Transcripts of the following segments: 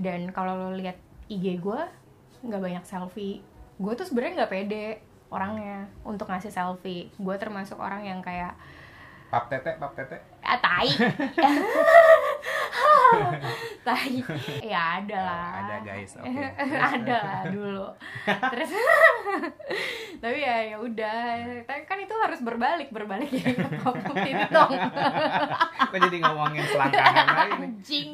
dan kalau lo lihat IG gue nggak banyak selfie. Gue tuh sebenarnya nggak pede orangnya untuk ngasih selfie. Gue termasuk orang yang kayak pap tete pap tete. Ah tai. Tai. Ya ada lah. Oh, ada, guys. Oke. ada lah dulu. Terus tapi ya ya udah. Kan itu harus berbalik. Berbalik ya kok jadi ngomongin selangkangan lagi nih? Anjing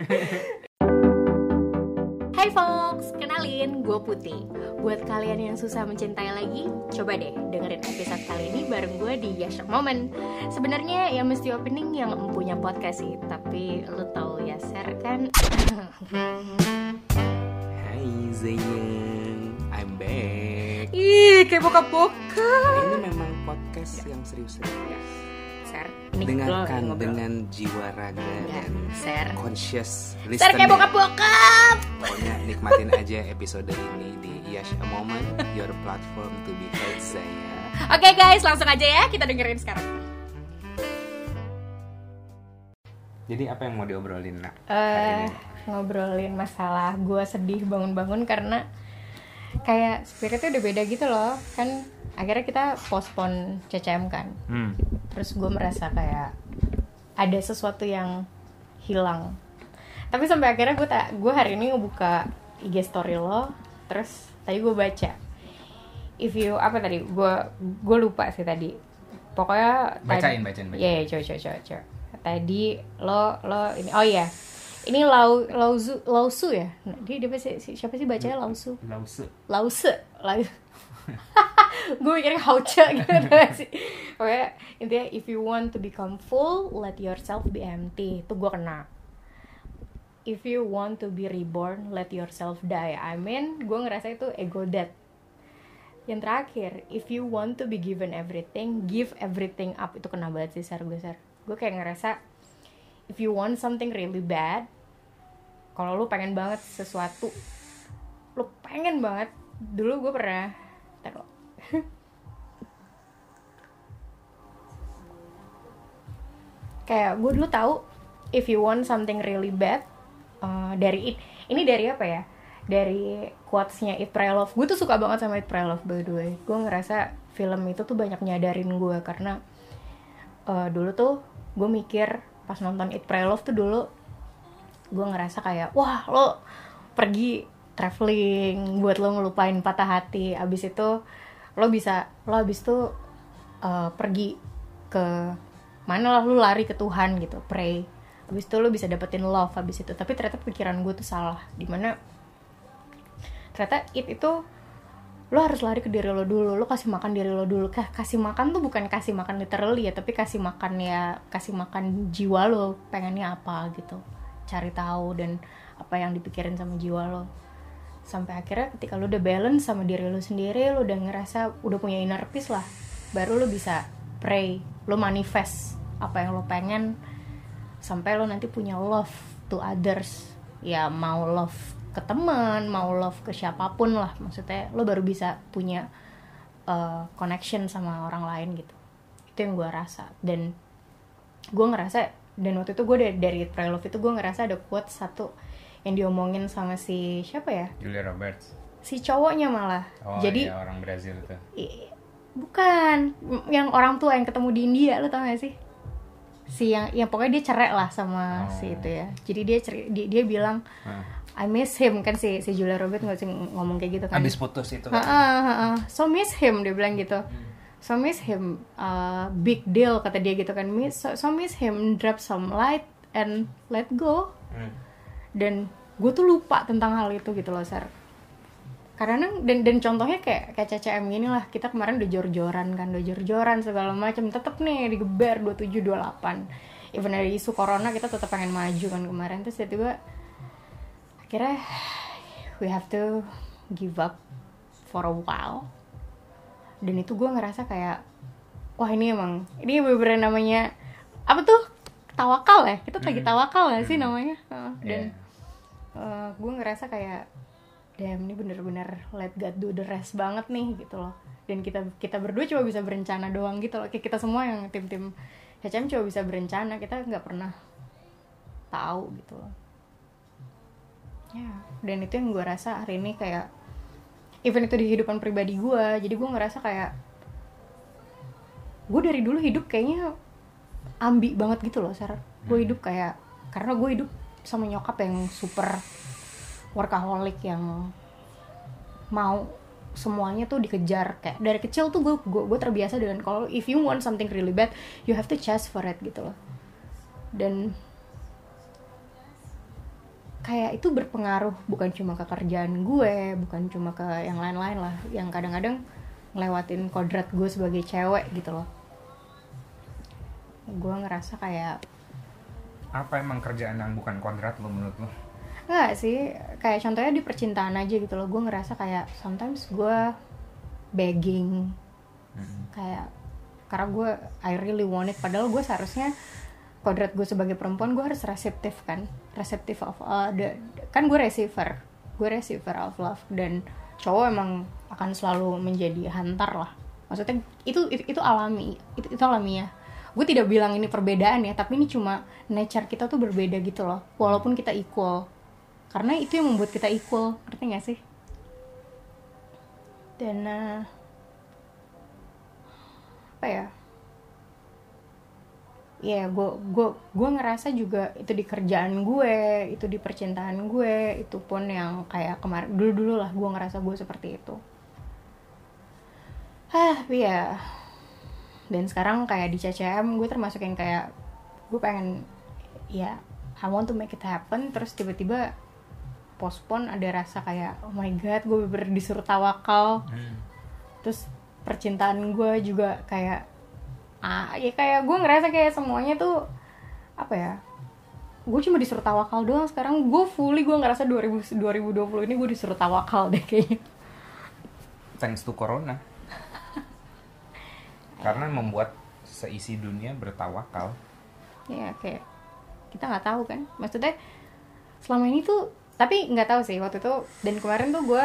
Hai folks, kenalin gue Putih. Buat kalian yang susah mencintai lagi, coba deh dengerin episode kali ini bareng gue di Yasha Moment. Sebenarnya yang mesti opening yang punya podcast sih Tapi lu tahu ya, Ser kan? Hai Zayan I'm back. Ih, kayak bokap-bokap. Ini memang podcast yang serius-serius. Ser, ini dengarkan ngobrol. dengan jiwa raga Ya, dan Ser conscious Ser kayak listening. bokap-bokap. Pokoknya nikmatin aja episode ini di Yash a Moment your platform to be heard Zaya. Oke guys, langsung aja ya, kita dengerin sekarang. Jadi apa yang mau diobrolin nak? Hari eh ini? ngobrolin masalah gue sedih bangun-bangun karena kayak spiritnya udah beda gitu loh. Kan akhirnya kita postpone CCM kan. Hmm. terus gue merasa kayak ada sesuatu yang hilang. Tapi sampai akhirnya gue tak gue hari ini ngebuka IG story lo terus tadi gue baca. If you apa tadi? Gue gue lupa sih tadi. Pokoknya tadi- Bacain, bacain, bacain. Iya, iya, coba coba coba coba. tadi lo lo ini oh iya. Ini Lau Lauzu Lausu ya? Dia dia si- siapa sih bacanya? Lausu? Lause Lause Lau gue mikirnya Hauce gitu sih? Pokoknya intinya if you want to become full let yourself be empty. Itu gue kena. If you want to be reborn let yourself die. I mean gue ngerasa itu ego death. Yang terakhir if you want to be given everything give everything up. Itu kena banget sih sar gue sar. Gue kayak ngerasa if you want something really bad kalau lu pengen banget sesuatu lu pengen banget. Dulu gue pernah Ntar lo. Kayak gue dulu tahu if you want something really bad uh, dari it- ini dari apa ya? Dari quotesnya It Pray Love. Gue tuh suka banget sama It Pray Love by the way. Gue ngerasa film itu tuh banyak nyadarin gue karena uh, dulu tuh gue mikir pas nonton It Pray Love tuh dulu gue ngerasa kayak wah lo pergi traveling buat lo ngelupain patah hati. Abis itu lo bisa lo abis itu uh, pergi ke mana lah lo lari ke Tuhan gitu pray. Abis itu lo bisa dapetin love abis itu. Tapi ternyata pikiran gue tuh salah. Di mana ternyata it itu lo harus lari ke diri lo dulu. Lo kasih makan diri lo dulu. Kah, kasih makan tuh bukan kasih makan literally ya tapi kasih makan ya kasih makan jiwa lo pengennya apa gitu. Cari tahu dan apa yang dipikirin sama jiwa lo sampai akhirnya ketika lo udah balance sama diri lo sendiri lo udah ngerasa udah punya inner peace lah baru lo bisa pray lo manifest apa yang lo pengen sampai lo nanti punya love to others. Ya mau love ke teman mau love ke siapa pun lah maksudnya lo baru bisa punya uh, connection sama orang lain gitu. Itu yang gue rasa. Dan gue ngerasa dan waktu itu gue dari, dari Pray Love itu gue ngerasa ada quote satu yang diomongin sama si siapa ya? Julia Roberts. Si cowoknya malah. Oh jadi iya, orang Brazil itu i- bukan. Yang orang tua yang ketemu di India lo tau gak sih? Si yang yang pokoknya dia cerai lah sama Oh. si itu ya. Jadi dia ceri, dia, dia bilang Hah. I miss him. Kan si si Julia Roberts nggak sih ngomong kayak gitu kan? Abis putus itu. Ha, kan ha, ha, ha. so miss him dia bilang gitu. So miss him uh, big deal kata dia gitu kan. Miss so, so miss him drop some light and let go. Hmm. Dan gue tuh lupa tentang hal itu gitu loh Sar. Karena dan dan contohnya kayak kayak CCM gini lah. Kita kemarin udah jor-joran kan udah jor-joran segala macam tetep nih digeber 27 28 even dari isu corona kita tetap pengen maju kan kemarin. Terus tiba-tiba akhirnya we have to give up for a while. Dan itu gue ngerasa kayak wah ini emang ini bener namanya apa tuh? Tawakal ya? Kita lagi Hmm. tawakal gak sih Hmm. namanya. Heeh, dan Iya. gue ngerasa kayak damn ini bener-bener let God do the rest banget nih gitu loh. Dan kita kita berdua cuma bisa berencana doang gitu loh. Kayak kita semua yang tim-tim HM cuma bisa berencana kita nggak pernah tahu gitu loh. Ya dan itu yang gue rasa hari ini kayak even itu di kehidupan pribadi gue jadi gue ngerasa kayak gue dari dulu hidup kayaknya ambi banget gitu loh Sar gue hidup kayak karena gue hidup sama nyokap yang super workaholic yang mau semuanya tuh dikejar. Kayak dari kecil tuh gue gue, gue terbiasa dengan kalau if you want something really bad you have to chase for it gitu loh. Dan kayak itu berpengaruh bukan cuma ke kerjaan gue bukan cuma ke yang lain-lain lah yang kadang-kadang ngelewatin kodrat gue sebagai cewek gitu loh. Gue ngerasa kayak apa emang kerjaan yang bukan kodrat lo menurut lo? Enggak sih, kayak contohnya di percintaan aja gitu loh. Gue ngerasa kayak sometimes gue begging. Kayak, karena gue I really want it. Padahal gue seharusnya kodrat gue sebagai perempuan gue harus reseptif kan. Reseptif of, uh, the, kan gue receiver. Gue receiver of love. Dan cowok emang akan selalu menjadi hantar lah. Maksudnya itu itu, itu alami, itu, itu alamiah gue tidak bilang ini perbedaan ya tapi ini cuma nature kita tuh berbeda gitu loh. Walaupun kita equal. Karena itu yang membuat kita equal. Ngerti gak sih? Dan uh, apa ya? Ya gue gue gue ngerasa juga itu di kerjaan gue itu di percintaan gue itu pun yang kayak kemarin dulu dulu lah gue ngerasa gue seperti itu. Ah ya dan sekarang kayak di CCM gue termasuk yang kayak gue pengen ya I want to make it happen. Terus tiba-tiba postpone ada rasa kayak oh my god gue bener disuruh tawakal. Terus percintaan gue juga kayak ah ya kayak gue ngerasa kayak semuanya tuh apa ya gue cuma disuruh tawakal doang sekarang. Gue fully gue ngerasa 2000, 2020 ini gue disuruh tawakal deh kayaknya. Thanks to corona karena membuat seisi dunia bertawakal. Ya kayak kita nggak tahu kan. Maksudnya selama ini tuh tapi nggak tahu sih waktu itu dan kemarin tuh gue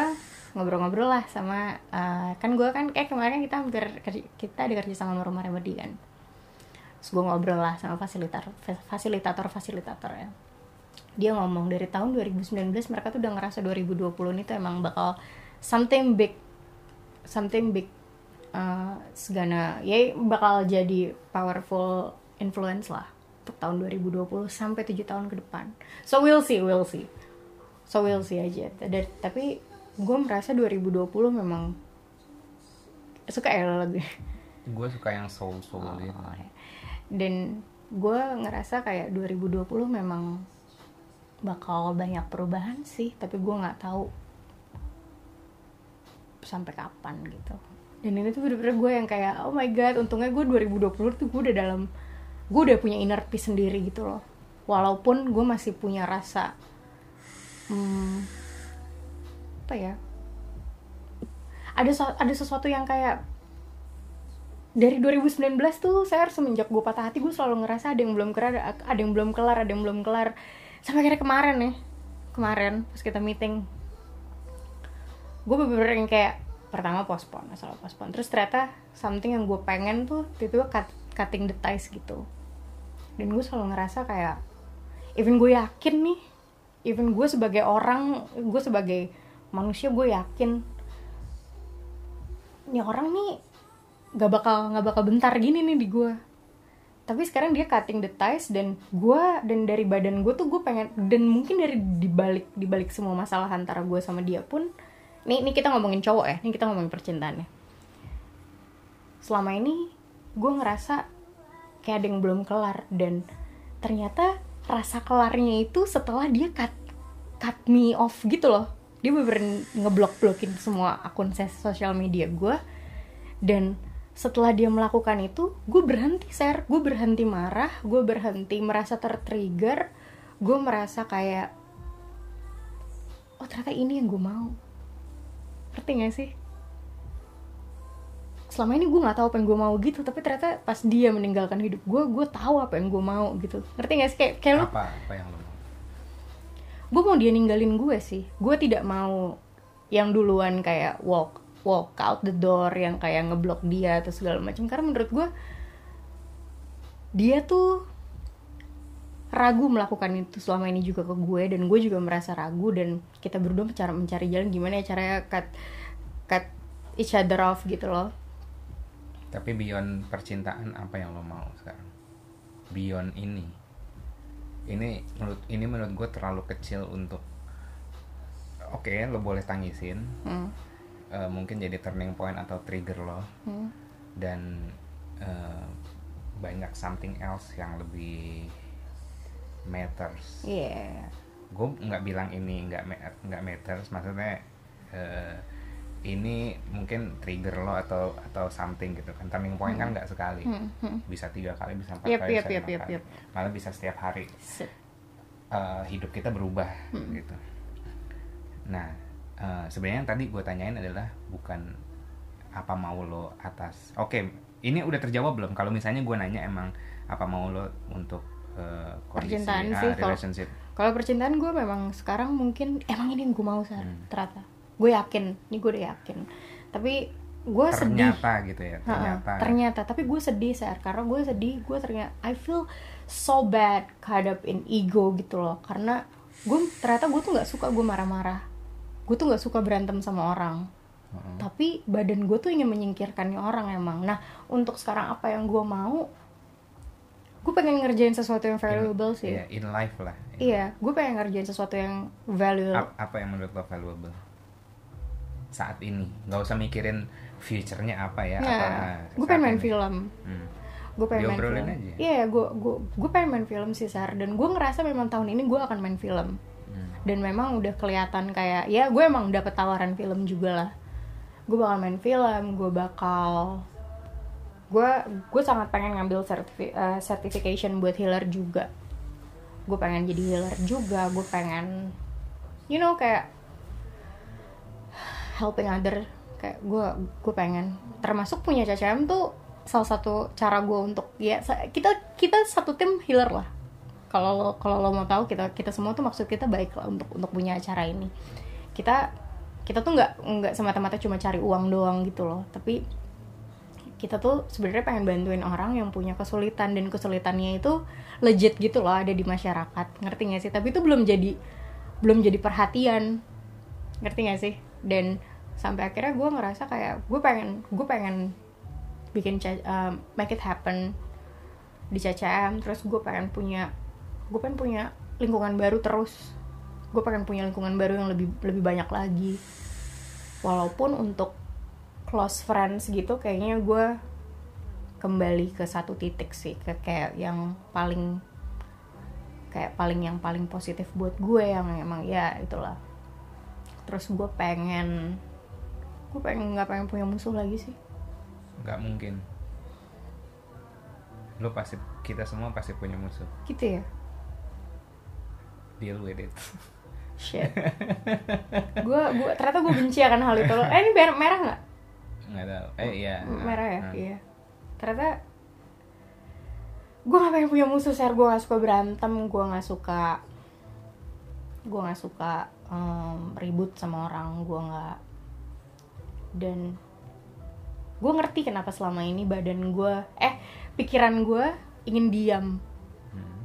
ngobrol-ngobrol lah sama uh, kan gue kan kayak kemarin kita hampir kita ada kerja sama rumah remedi kan. Terus gue ngobrol lah sama fasilitator fasilitator fasilitator ya. Dia ngomong dari tahun 2019 mereka tuh udah ngerasa 2020 ini tuh emang bakal something big something big uh, segana ya bakal jadi powerful influence lah untuk tahun 2020 sampai 7 tahun ke depan. So we'll see we'll see. So we'll see aja. Dan- tapi gue merasa 2020 memang suka ya lo lagu gue suka yang soul soul Oh, gitu. ya. dan gue ngerasa kayak 2020 memang bakal banyak perubahan sih tapi gue nggak tahu sampai kapan gitu dan ini tuh bener-bener gue yang kayak oh my god untungnya gue 2020 tuh gue udah dalam gue udah punya inner peace sendiri gitu loh. Walaupun gue masih punya rasa hmm, apa ya? Ada ada sesuatu yang kayak dari 2019 tuh saya harus semenjak gue patah hati gue selalu ngerasa ada yang belum kelar ada yang belum kelar ada yang belum kelar. Sampai akhirnya kemarin nih kemarin pas kita meeting gue bener-bener yang kayak pertama postpone masalah postpone. Terus ternyata something yang gue pengen tuh itu cut, cutting the ties gitu. Dan gue selalu ngerasa kayak even gue yakin nih even gue sebagai orang gue sebagai manusia gue yakin ini orang nih gak bakal nggak bakal bentar gini nih di gue. Tapi sekarang dia cutting the ties dan gue dan dari badan gue tuh gue pengen dan mungkin dari dibalik dibalik semua masalah antara gue sama dia pun nih nih kita ngomongin cowok ya. Nih kita ngomongin percintaan ya. Selama ini gue ngerasa kayak ada yang belum kelar dan ternyata rasa kelarnya itu setelah dia cut cut me off gitu loh. Dia bener ngeblok blokin semua akun sosial media gue dan setelah dia melakukan itu gue berhenti share gue berhenti marah gue berhenti merasa tertrigger gue merasa kayak oh ternyata ini yang gue mau ngerti gak sih? Selama ini gue nggak tahu apa yang gue mau gitu tapi ternyata pas dia meninggalkan hidup gue gue tahu apa yang gue mau gitu. Ngerti gak sih? Kayak kayak lu apa? Apa yang lo mau? Gue mau dia ninggalin gue sih. Gue tidak mau yang duluan kayak walk walk out the door yang kayak ngeblok dia atau segala macam. Karena menurut gue dia tuh ragu melakukan itu selama ini juga ke gue dan gue juga merasa ragu dan kita berdua cara mencari jalan gimana ya caranya cut cut each other off gitu loh Tapi beyond percintaan apa yang lo mau sekarang? Beyond ini. Ini menurut ini menurut gue terlalu kecil untuk Oke, lo boleh tangisin. hmm. Eh, mungkin jadi turning point atau trigger lo Hmm. dan eh, banyak something else yang lebih matters. Iya. gue nggak bilang ini nggak nggak matters maksudnya eh, ini mungkin trigger lo atau atau something gitu kan turning point kan nggak sekali Hmm, hmm. bisa tiga kali bisa empat Yep, kali yep, bisa yep, yep, kali. yep. malah bisa setiap hari. Eh, hidup kita berubah Hmm. gitu nah eh, sebenarnya yang tadi gue tanyain adalah bukan apa mau lo atas oke ini udah terjawab belum kalau misalnya gue nanya emang apa mau lo untuk eh, kondisi Percintaan ah, sih, kalau- relationship Kalau percintaan gue memang sekarang mungkin emang ini yang gue mau sar Hmm. ternyata. Gue yakin, ini gue udah yakin. Tapi gue sedih. ternyata gitu ya ternyata ternyata. Tapi gue sedih sar karena gue sedih. Gue ternyata I feel so bad caught up in ego gitu loh. Karena gue ternyata gue tuh nggak suka gue marah-marah. Gue tuh nggak suka berantem sama orang. Heeh. Tapi badan gue tuh ingin menyingkirkannya orang emang. Nah untuk sekarang apa yang gue mau? Gue pengen ngerjain sesuatu yang valuable sih. Iya, in life lah. Iya, gue pengen ngerjain sesuatu yang valuable. Ap- apa yang menurut lo valuable saat ini? Nggak usah mikirin future-nya apa ya. Nah, nah, gue pengen main ini. film. Hmm. Gue pengen main film. aja. Iya, gue gue gue pengen main film sih Sar. Dan gue ngerasa memang tahun ini gue akan main film. Hmm. Dan memang udah kelihatan kayak ya gue emang dapet tawaran film juga lah. Gue bakal main film, gue bakal gue gue sangat pengen ngambil eh, certification buat healer juga. Gue pengen jadi healer juga. Gue pengen you know kayak helping other kayak gue gue pengen termasuk punya CCM tuh salah satu cara gue untuk ya kita kita satu tim healer lah kalau lo kalau lo mau tahu kita kita semua tuh maksud kita baik lah untuk untuk punya acara ini kita kita tuh nggak nggak semata-mata cuma cari uang doang gitu loh tapi kita tuh sebenarnya pengen bantuin orang yang punya kesulitan dan kesulitannya itu legit gitu loh ada di masyarakat. Ngerti gak sih? Tapi itu belum jadi belum jadi perhatian. Ngerti gak sih? Dan sampai akhirnya gue ngerasa kayak gue pengen gue pengen bikin um, make it happen di CCM terus gue pengen punya gue pengen punya lingkungan baru terus. Gue pengen punya lingkungan baru yang lebih lebih banyak lagi. Walaupun untuk close friends gitu kayaknya gue kembali ke satu titik sih ke kayak yang paling kayak paling yang paling positif buat gue yang emang ya itulah terus gue pengen gue pengen nggak pengen punya musuh lagi sih Nggak mungkin. Lo pasti kita semua pasti punya musuh. gitu ya Deal with it. shit gue gue ternyata gue benci akan hal itu loh eh ini merah merah nggak Nggak tahu. Eh iya. merah ya Nah. iya ternyata gue gak pengen punya musuh ser gue gak suka berantem gue gak suka gue gak suka em, ribut sama orang gue gak dan gue ngerti kenapa selama ini badan gue eh pikiran gue ingin diam Hmm.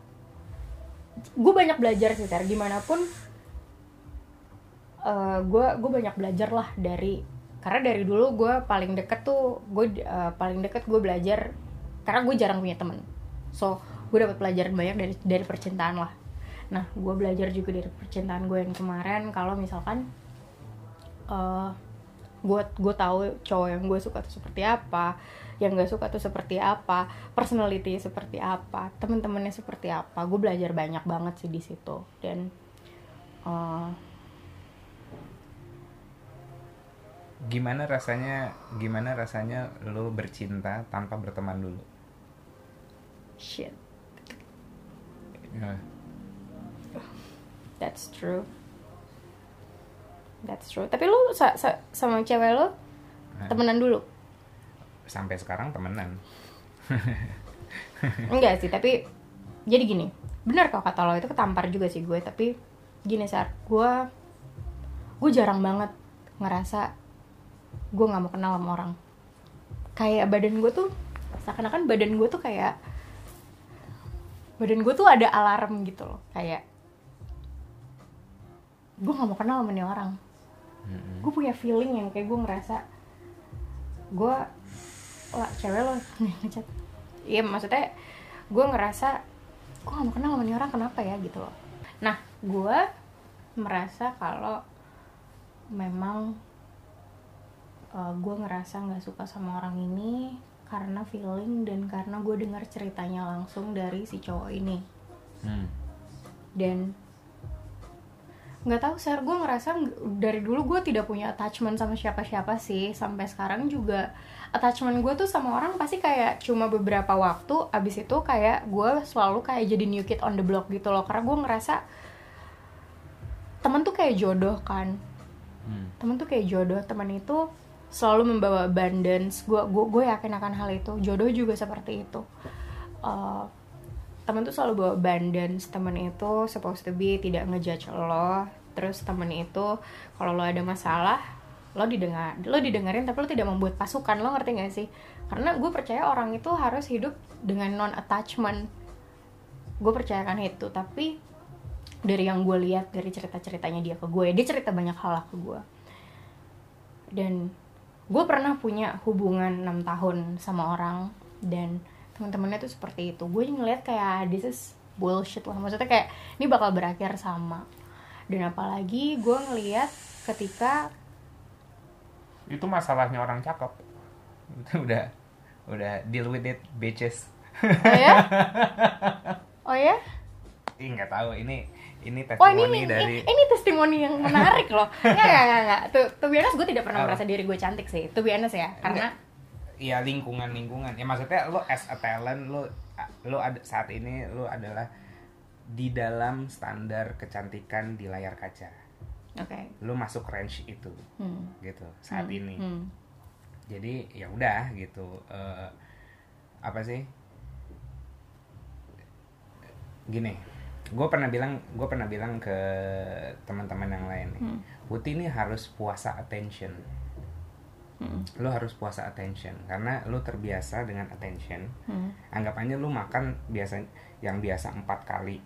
gue banyak belajar sih ser gimana pun gue gue banyak belajar lah dari karena dari dulu gue paling deket tuh gue eh, paling deket gue belajar karena gue jarang punya temen. So gue dapat pelajaran banyak dari dari percintaan lah. Nah gue belajar juga dari percintaan gue yang kemarin. Kalau misalkan eh gue gue tahu cowok yang gue suka tuh seperti apa yang gak suka tuh seperti apa personality seperti apa temen-temennya seperti apa gue belajar banyak banget sih di situ. Dan eh, Gimana rasanya? Gimana rasanya lo bercinta tanpa berteman dulu? shit Ya, that's true that's true tapi lu sa- sa- sama cewek lu Nah. temenan dulu Sampai sekarang temenan. enggak sih tapi jadi gini benar kok kata lo itu ketampar juga sih gue tapi gini saat gue gue jarang banget ngerasa gue nggak mau kenal sama orang. Kayak badan gue tuh seakan-akan badan gue tuh kayak badan gue tuh ada alarm gitu loh. Kayak gue nggak mau kenal sama nih orang. Mm-mm. gue punya feeling yang kayak gue ngerasa gue wah cewek lo ngechat iya maksudnya gue ngerasa gue gak mau kenal sama nih orang kenapa ya? Gitu loh. Nah gue merasa kalau memang gue ngerasa nggak suka sama orang ini karena feeling dan karena gue dengar ceritanya langsung dari si cowok ini. Hmm. dan nggak tahu ser gue ngerasa ng- dari dulu gue tidak punya attachment sama siapa-siapa sih. Sampai sekarang juga attachment gue tuh sama orang pasti kayak cuma beberapa waktu abis itu kayak gue selalu kayak jadi new kid on the block gitu loh. Karena gue ngerasa temen tuh kayak jodoh kan. Hmm. temen tuh kayak jodoh. Temen itu selalu membawa abundance. Gue gue gue yakin akan hal itu. Jodoh juga seperti itu. Eh, temen tuh selalu bawa abundance. Temen itu supposed to be tidak ngejudge lo. Terus temen itu kalau lo ada masalah lo didengar lo didengarin tapi lo tidak membuat pasukan. Lo ngerti gak sih? Karena gue percaya orang itu harus hidup dengan non attachment gue percayakan itu. Tapi dari yang gue lihat dari cerita ceritanya dia ke gue dia cerita banyak hal ke gue dan gue pernah punya hubungan 6 tahun sama orang dan teman-temannya tuh seperti itu. Gue ngeliat kayak this is bullshit lah. Maksudnya kayak ini bakal berakhir sama. Dan apalagi gue ngeliat ketika Itu masalahnya orang cakep. Itu udah udah deal with it bitches. oh ya? Oh ya? Ih nggak tahu. Ini ini Oh ini testimoni ini, dari ini testimoni yang menarik loh. Nggak nggak nggak nggak. Tuh, tuh biasa gue tidak pernah Apa? merasa diri gue cantik sih. Tuh biasa ya, karena ya lingkungan lingkungan ya maksudnya lo as a talent lo lo ada saat ini lo adalah di dalam standar kecantikan di layar kaca oke. lo masuk range itu Hmm. gitu saat Hmm, ini hmm. jadi ya udah gitu Eh, apa sih gini gue pernah bilang gue pernah bilang ke teman-teman yang lain nih Hmm. Putih ini harus puasa attention Hmm. lo harus puasa attention karena lo terbiasa dengan attention Hmm. anggap aja lu makan biasa yang biasa empat kali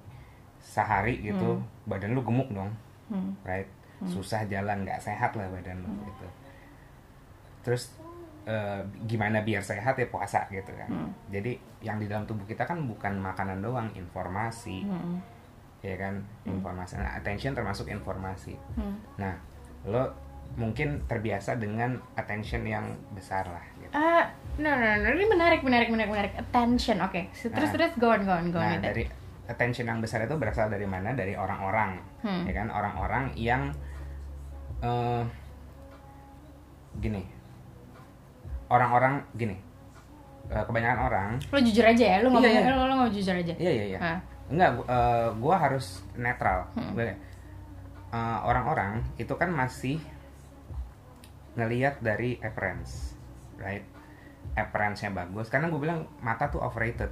sehari gitu badan lu gemuk dong Hmm. right susah jalan nggak sehat lah badan lu gitu terus eh, gimana biar sehat ya puasa gitu kan Hmm. jadi yang di dalam tubuh kita kan bukan makanan doang informasi Hmm. ya kan informasi nah, attention termasuk informasi Hmm. nah lo mungkin terbiasa dengan attention yang besar lah gitu. Ah, no, no, no, ini menarik, menarik, menarik, menarik. Attention, oke. Terus, Nah. terus, go on, go on, go on. Nah, dari attention yang besar itu berasal dari mana? Dari orang-orang, Hmm. ya kan? Orang-orang yang eh, gini, orang-orang gini, eh, kebanyakan orang, Lo jujur aja ya, lo ngomong, Iya, iya. lo, lo ngomong jujur aja. iya iya iya, Ah. enggak, gu- eh, gua harus netral, Hmm. Gua- eh, orang-orang itu kan masih ngelihat dari appearance, right? Appearance-nya bagus, karena gue bilang mata tuh overrated.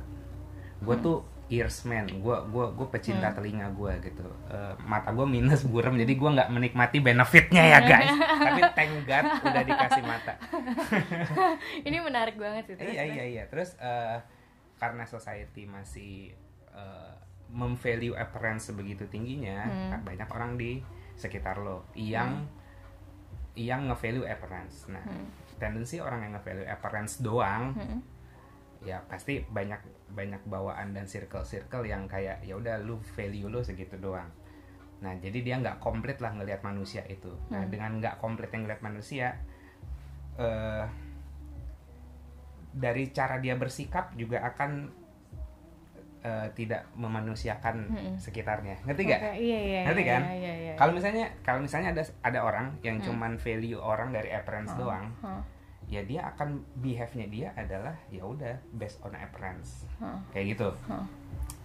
Gue Hmm. tuh ears man, gue gua gue pecinta telinga gue gitu. Eh, mata gue minus buram, jadi gue nggak menikmati benefitnya ya guys. Tapi thank God udah dikasih mata. ini menarik banget sih. terus, iya iya iya. Terus eh, karena society masih eh, memvalue appearance sebegitu tingginya, Hmm. banyak orang di sekitar lo yang yang nge-value appearance. Nah, Hmm. tendensi orang yang nge-value appearance doang, Hmm. ya pasti banyak banyak bawaan dan circle-circle yang kayak ya udah lu value lu segitu doang. Nah, jadi dia nggak komplit lah ngelihat manusia itu. Nah, Hmm. dengan nggak komplit yang ngelihat manusia, eh dari cara dia bersikap juga akan eh, tidak memanusiakan Mm-mm. sekitarnya. Ngerti gak? Oke, Iya, iya. Ngerti iya, kan? Iya, iya, iya. Kalau misalnya kalau misalnya ada ada orang yang Hmm. cuman value orang dari appearance Oh, doang, oh, ya dia akan behave-nya dia adalah ya udah based on appearance. oh, Kayak gitu. oh.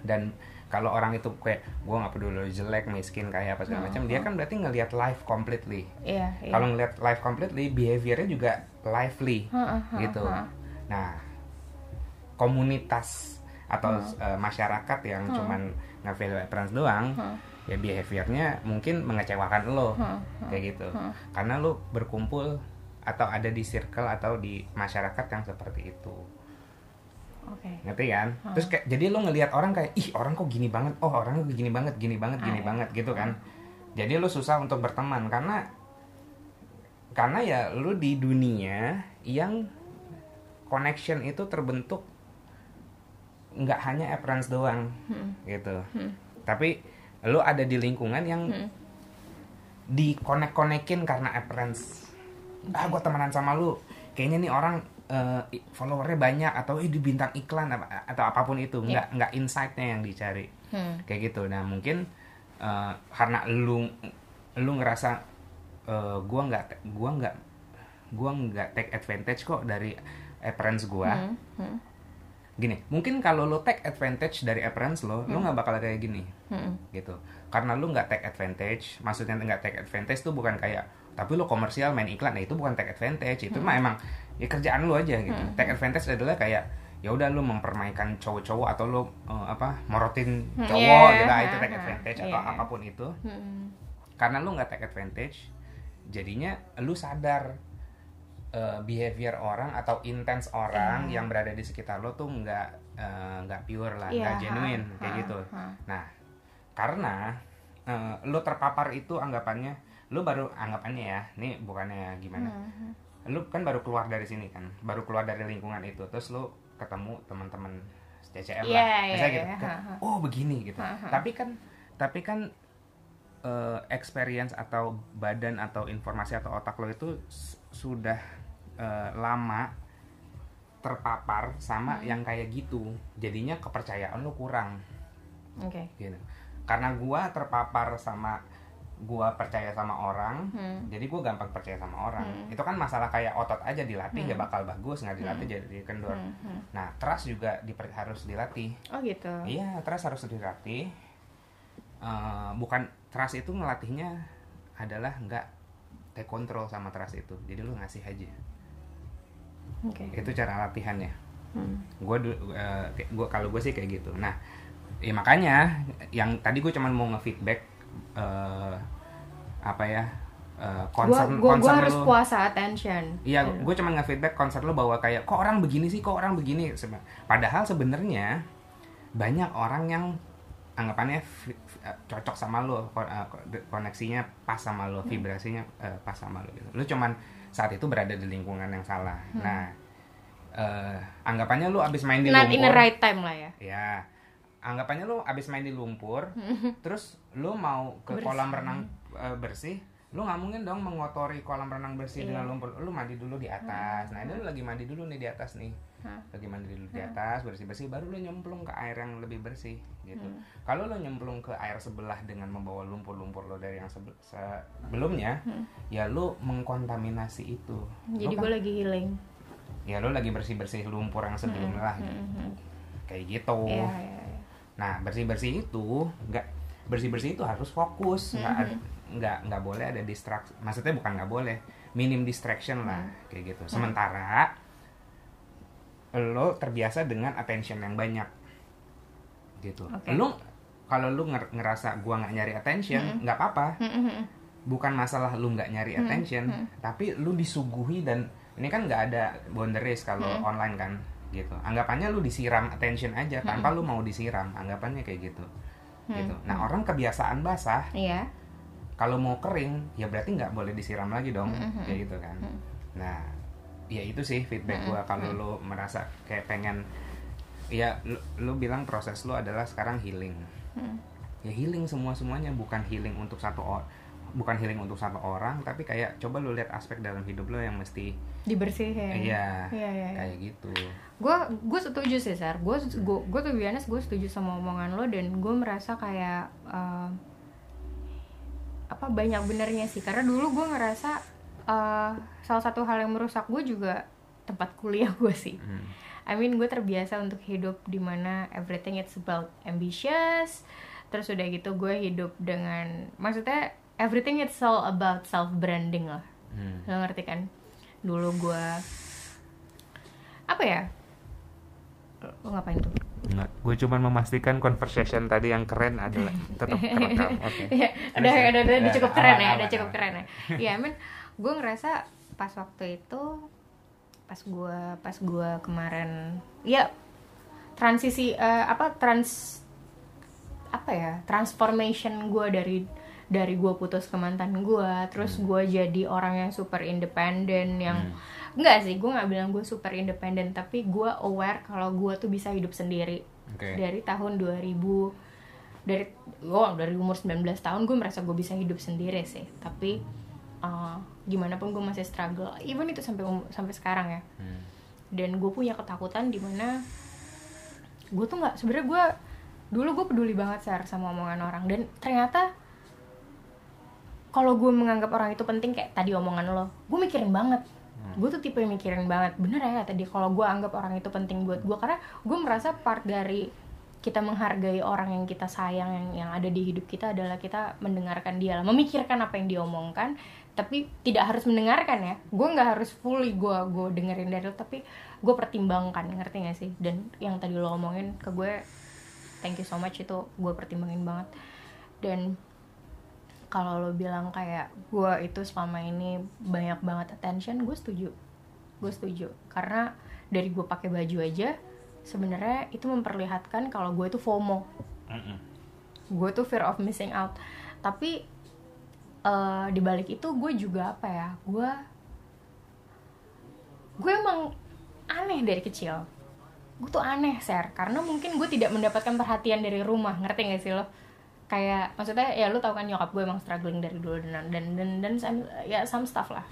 Dan kalau orang itu kayak gue nggak peduli lo jelek, miskin, kayak apa segala Hmm, macam, dia kan berarti ngelihat life completely. Iya, iya. Kalau ngelihat life completely, behaviornya juga lively heeh, gitu. heeh. Nah, komunitas atau Hmm. eh, masyarakat yang Hmm. cuman nge-value appearance doang, Heeh. ya behaviornya mungkin mengecewakan lo Heeh, heeh, kayak gitu heeh. karena lo berkumpul atau ada di circle atau di masyarakat yang seperti itu. Oke. Ngerti kan? Terus kayak jadi lo ngelihat orang kayak ih orang kok gini banget oh orangnya gini banget gini banget gini Ah, iya. banget gitu kan. Jadi lo susah untuk berteman karena karena ya lo di dunia yang connection itu terbentuk nggak hanya appearance doang Hmm. gitu. Tapi lo ada di lingkungan yang Hmm. dikonek-konekin karena appearance ah gue temenan sama lu kayaknya nih orang eh, i- followernya banyak atau ih di bintang iklan apa- atau apa pun itu nggak nggak insightnya yang dicari Hmm. kayak gitu nah mungkin eh, karena lu lu ngerasa eh, gua nggak gua nggak gua nggak take advantage kok dari appearance gua Hmm. Hmm. gini mungkin kalau lo take advantage dari appearance lo lo nggak bakal kayak gini Hmm. gitu karena lu nggak take advantage maksudnya nggak take advantage tuh bukan kayak tapi lu komersial main iklan nah itu bukan take advantage itu mah emang ya kerjaan lu aja gitu take advantage adalah kayak ya udah lu mempermainkan cowok-cowok atau lu eh, apa morotin Hmm, cowok iya, gitu ah, itu take advantage iya. atau apa pun itu Hmm. karena lu nggak take advantage jadinya lu sadar eh, behavior orang atau intens orang Iya. yang berada di sekitar lo tuh nggak eh, nggak pure lah Iya, nggak genuine ha, kayak ha, gitu ha. Nah, karena eh, lu terpapar itu anggapannya, lu baru anggapannya ya, ini bukannya gimana, Hmm. lu kan baru keluar dari sini kan, baru keluar dari lingkungan itu, terus lu ketemu teman-teman CCM Iya, lah, misalnya iya, gitu, kayak, ha. oh begini gitu. Ha, ha. Tapi kan, tapi kan eh, experience atau badan atau informasi atau otak lo itu sudah eh, lama terpapar sama Hmm. yang kayak gitu, jadinya kepercayaan lu kurang oke gitu karena gua terpapar sama gua percaya sama orang Hmm. jadi gua gampang percaya sama orang Hmm. itu kan masalah kayak otot aja dilatih ya Hmm. bakal bagus nggak dilatih jadi kendor Hmm. Hmm. nah trust juga diper- harus dilatih oh gitu iya trust harus dilatih Eh, bukan trust itu ngelatihnya adalah nggak take control sama trust itu jadi lu ngasih aja oke itu cara latihannya Hmm. gue gua kalau gue sih kayak gitu nah ya makanya yang tadi gue cuman mau nge-feedback eh, apa ya eh, gua concern gua, gua concern harus lu. puasa attention. Iya Gitu. gue cuman nge-feedback concern lo bahwa kayak kok orang begini sih? Kok orang begini? Padahal sebenarnya banyak orang yang anggapannya eh, cocok sama lo koneksinya pas sama Hmm. lo vibrasinya eh, pas sama lo gitu. Lo cuman saat itu berada di lingkungan yang salah. Nah eh, anggapannya lo abis main di Hmm. not in the lumpur. right time lah ya. Ya, anggapannya lu abis main di lumpur, terus lu mau ke Bersih. kolam renang eh, bersih, lu nggak mungkin dong mengotori kolam renang bersih Iya. dengan lumpur. Lu mandi dulu di atas. Nah ini lu lagi mandi dulu nih di atas nih, lagi mandi dulu di atas bersih bersih, baru lu nyemplung ke air yang lebih bersih gitu. Hmm. Kalau lu nyemplung ke air sebelah dengan membawa lumpur-lumpur lo dari yang sebe- sebelumnya, ya lu mengkontaminasi itu. Lu Hmm. jadi kan- gue lagi healing ya lu lagi bersih bersih lumpur yang sebelumnya lah, Hmm, hmm. kayak gitu. Iya, iya. Nah bersih bersih itu nggak bersih bersih itu harus fokus nggak Mhm. nggak nggak boleh ada distraksi maksudnya bukan nggak boleh minim distraction lah Hmm. kayak gitu. Sementara lo terbiasa dengan attention yang banyak. Gitu. Oke. lo kalau lu nger- ngerasa gua nggak nyari attention nggak apa-apa. Hmm, hmm, hmm. bukan masalah lu nggak nyari attention tapi lu disuguhi dan ini kan nggak ada boundaries kalau online kan gitu. Anggapannya lu disiram attention aja tanpa lu mau disiram. Anggapannya kayak gitu. Gitu. Nah orang kebiasaan basah iya. kalau mau kering ya berarti nggak boleh disiram lagi dong. Kayak gitu kan. Nah ya itu sih feedback gua. Kalau lu merasa kayak pengen ya lu, lu bilang proses lu adalah sekarang healing. Hmm. ya healing semua semuanya bukan healing untuk satu orang bukan healing untuk satu orang tapi kayak coba lu lihat aspek dalam hidup lo yang mesti dibersihin. Iya. Iya, iya, iya. kayak gitu gue gue setuju sih sar. Gue gue gue tuh biasa gue setuju sama omongan lo dan gue merasa kayak eh, apa banyak benernya sih. Karena dulu gue ngerasa eh, salah satu hal yang merusak gue juga tempat kuliah gue sih. Hmm. I mean gue terbiasa untuk hidup di mana everything it's about ambitious terus udah gitu gue hidup dengan maksudnya everything it's all about self branding lah. Hmm. lo ngerti kan? Dulu gue apa ya lo ngapain tuh Enggak, gue cuma memastikan conversation tadi yang keren adalah tetap terekam. Oke. Iya, udah, Terus ya? udah, udah, udah Ya, cukup aman, keren ya, aman, udah cukup aman. keren ya. Iya, men, gue ngerasa pas waktu itu, pas gue, pas gue kemarin, ya transisi eh, apa trans apa ya transformation gue dari dari gue putus ke mantan gue terus gue jadi orang yang super independen yang enggak sih gue nggak bilang gue super independen tapi gue aware kalau gue tuh bisa hidup sendiri. Oke. dari tahun 2000 dari oh, dari umur 19 tahun gue merasa gue bisa hidup sendiri sih. Tapi uh, gimana pun gue masih struggle even itu sampai um- sampai sekarang ya. Hmm. dan gue punya ketakutan di mana gue tuh nggak sebenarnya gue dulu gue peduli banget share sama omongan orang. Dan ternyata kalau gue menganggap orang itu penting kayak tadi omongan lo gue mikirin banget gue tuh tipe yang mikirin banget bener ya tadi kalau gue anggap orang itu penting buat gue karena gue merasa part dari kita menghargai orang yang kita sayang yang yang ada di hidup kita adalah kita mendengarkan dia lah memikirkan apa yang dia omongkan tapi tidak harus mendengarkan ya. Gue nggak harus fully gue gue dengerin dari lo tapi gue pertimbangkan ngerti gak sih? Dan yang tadi lo omongin ke gue thank you so much itu gue pertimbangin banget. Dan kalau lo bilang kayak gue itu selama ini banyak banget attention gue setuju. Gue setuju. Karena dari gue pakai baju aja sebenarnya itu memperlihatkan kalau gue itu FOMO. Gue tuh fear of missing out. Tapi eh, di balik itu gue juga apa ya gue gue emang aneh dari kecil. Gue tuh aneh ser. Karena mungkin gue tidak mendapatkan perhatian dari rumah. Ngerti gak sih lo kayak maksudnya ya lu tau kan nyokap gue emang struggling dari dulu dan dan dan dan some- ya some stuff lah.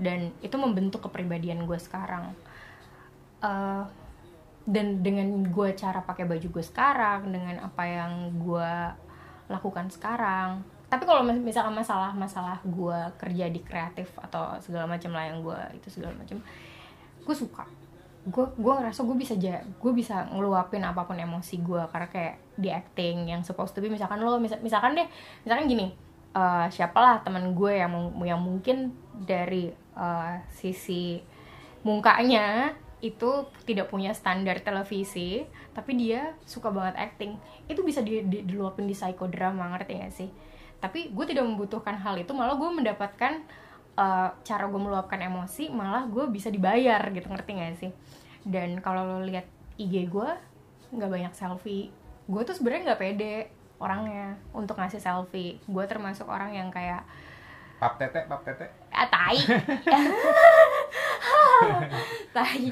Dan itu membentuk kepribadian gue sekarang. Eh, dan dengan gue cara pakai baju gue sekarang dengan apa yang gue lakukan sekarang tapi kalau mis- misalkan masalah masalah gue kerja di kreatif atau segala macam lah yang gue itu segala macam gue suka gue gue ngerasa gue bisa ja gue bisa ngeluapin apa pun emosi gue karena kayak di acting yang supposed to be misalkan lo misal- misalkan deh misalkan gini eh siapalah teman gue yang yang mungkin dari eh, sisi mukanya itu tidak punya standar televisi tapi dia suka banget acting. Itu bisa di, di- diluapin di psikodrama ngerti gak sih? Tapi gue tidak membutuhkan hal itu malah gue mendapatkan uh, cara gue meluapkan emosi malah gue bisa dibayar gitu ngerti gak sih? Dan kalau lo lihat IG gue nggak banyak selfie. Gue tuh sebenarnya nggak pede orangnya untuk ngasih selfie. Gue termasuk orang yang kayak Pap tete, pap tete. ah tai. Tai.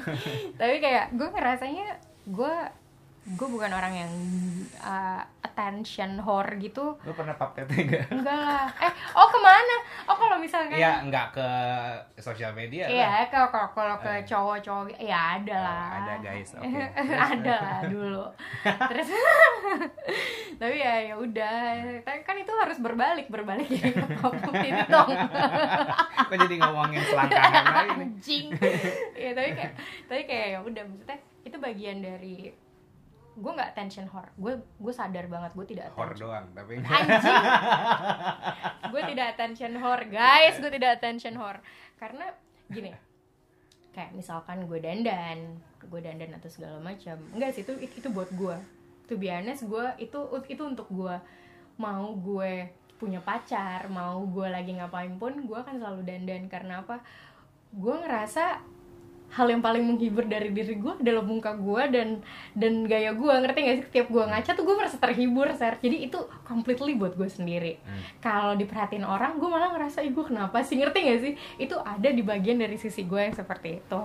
Tapi kayak gue ngerasanya gue gue bukan orang yang uh, attention whore gitu Lu pernah pap tete gak? enggak lah eh oh ke mana oh kalau misalkan Iya, nggak ke sosial media. Iya, kalau kalau kalau ke Eh. cowok-cowok ya ada Oh, lah. ada, guys. Oke. ada lah dulu. Terus tapi ya ya udah. Tapi kan itu harus berbalik, berbalik ya. Ini dong. Kok jadi ngomongin selangkangan lagi nih? Anjing. ya tapi kayak tapi kayak ya udah maksudnya itu bagian dari gue nggak attention whore gue gue sadar banget gue tidak Hor attention doang, tapi anjing. Gue tidak attention whore guys gue tidak attention whore karena gini kayak misalkan gue dandan gue dandan atau segala macam enggak sih itu itu buat gue to be honest gue itu itu untuk gue mau gue punya pacar mau gue lagi ngapain pun gue akan selalu dandan. Karena apa? Gue ngerasa hal yang paling menghibur dari diri gue adalah muka gue dan dan gaya gue ngerti gak sih? Setiap gue ngaca tuh gue merasa terhibur ser jadi itu completely buat gue sendiri. Hmm. kalau diperhatiin orang gue malah ngerasa ih gue kenapa sih? Ngerti gak sih? Itu ada di bagian dari sisi gue yang seperti itu.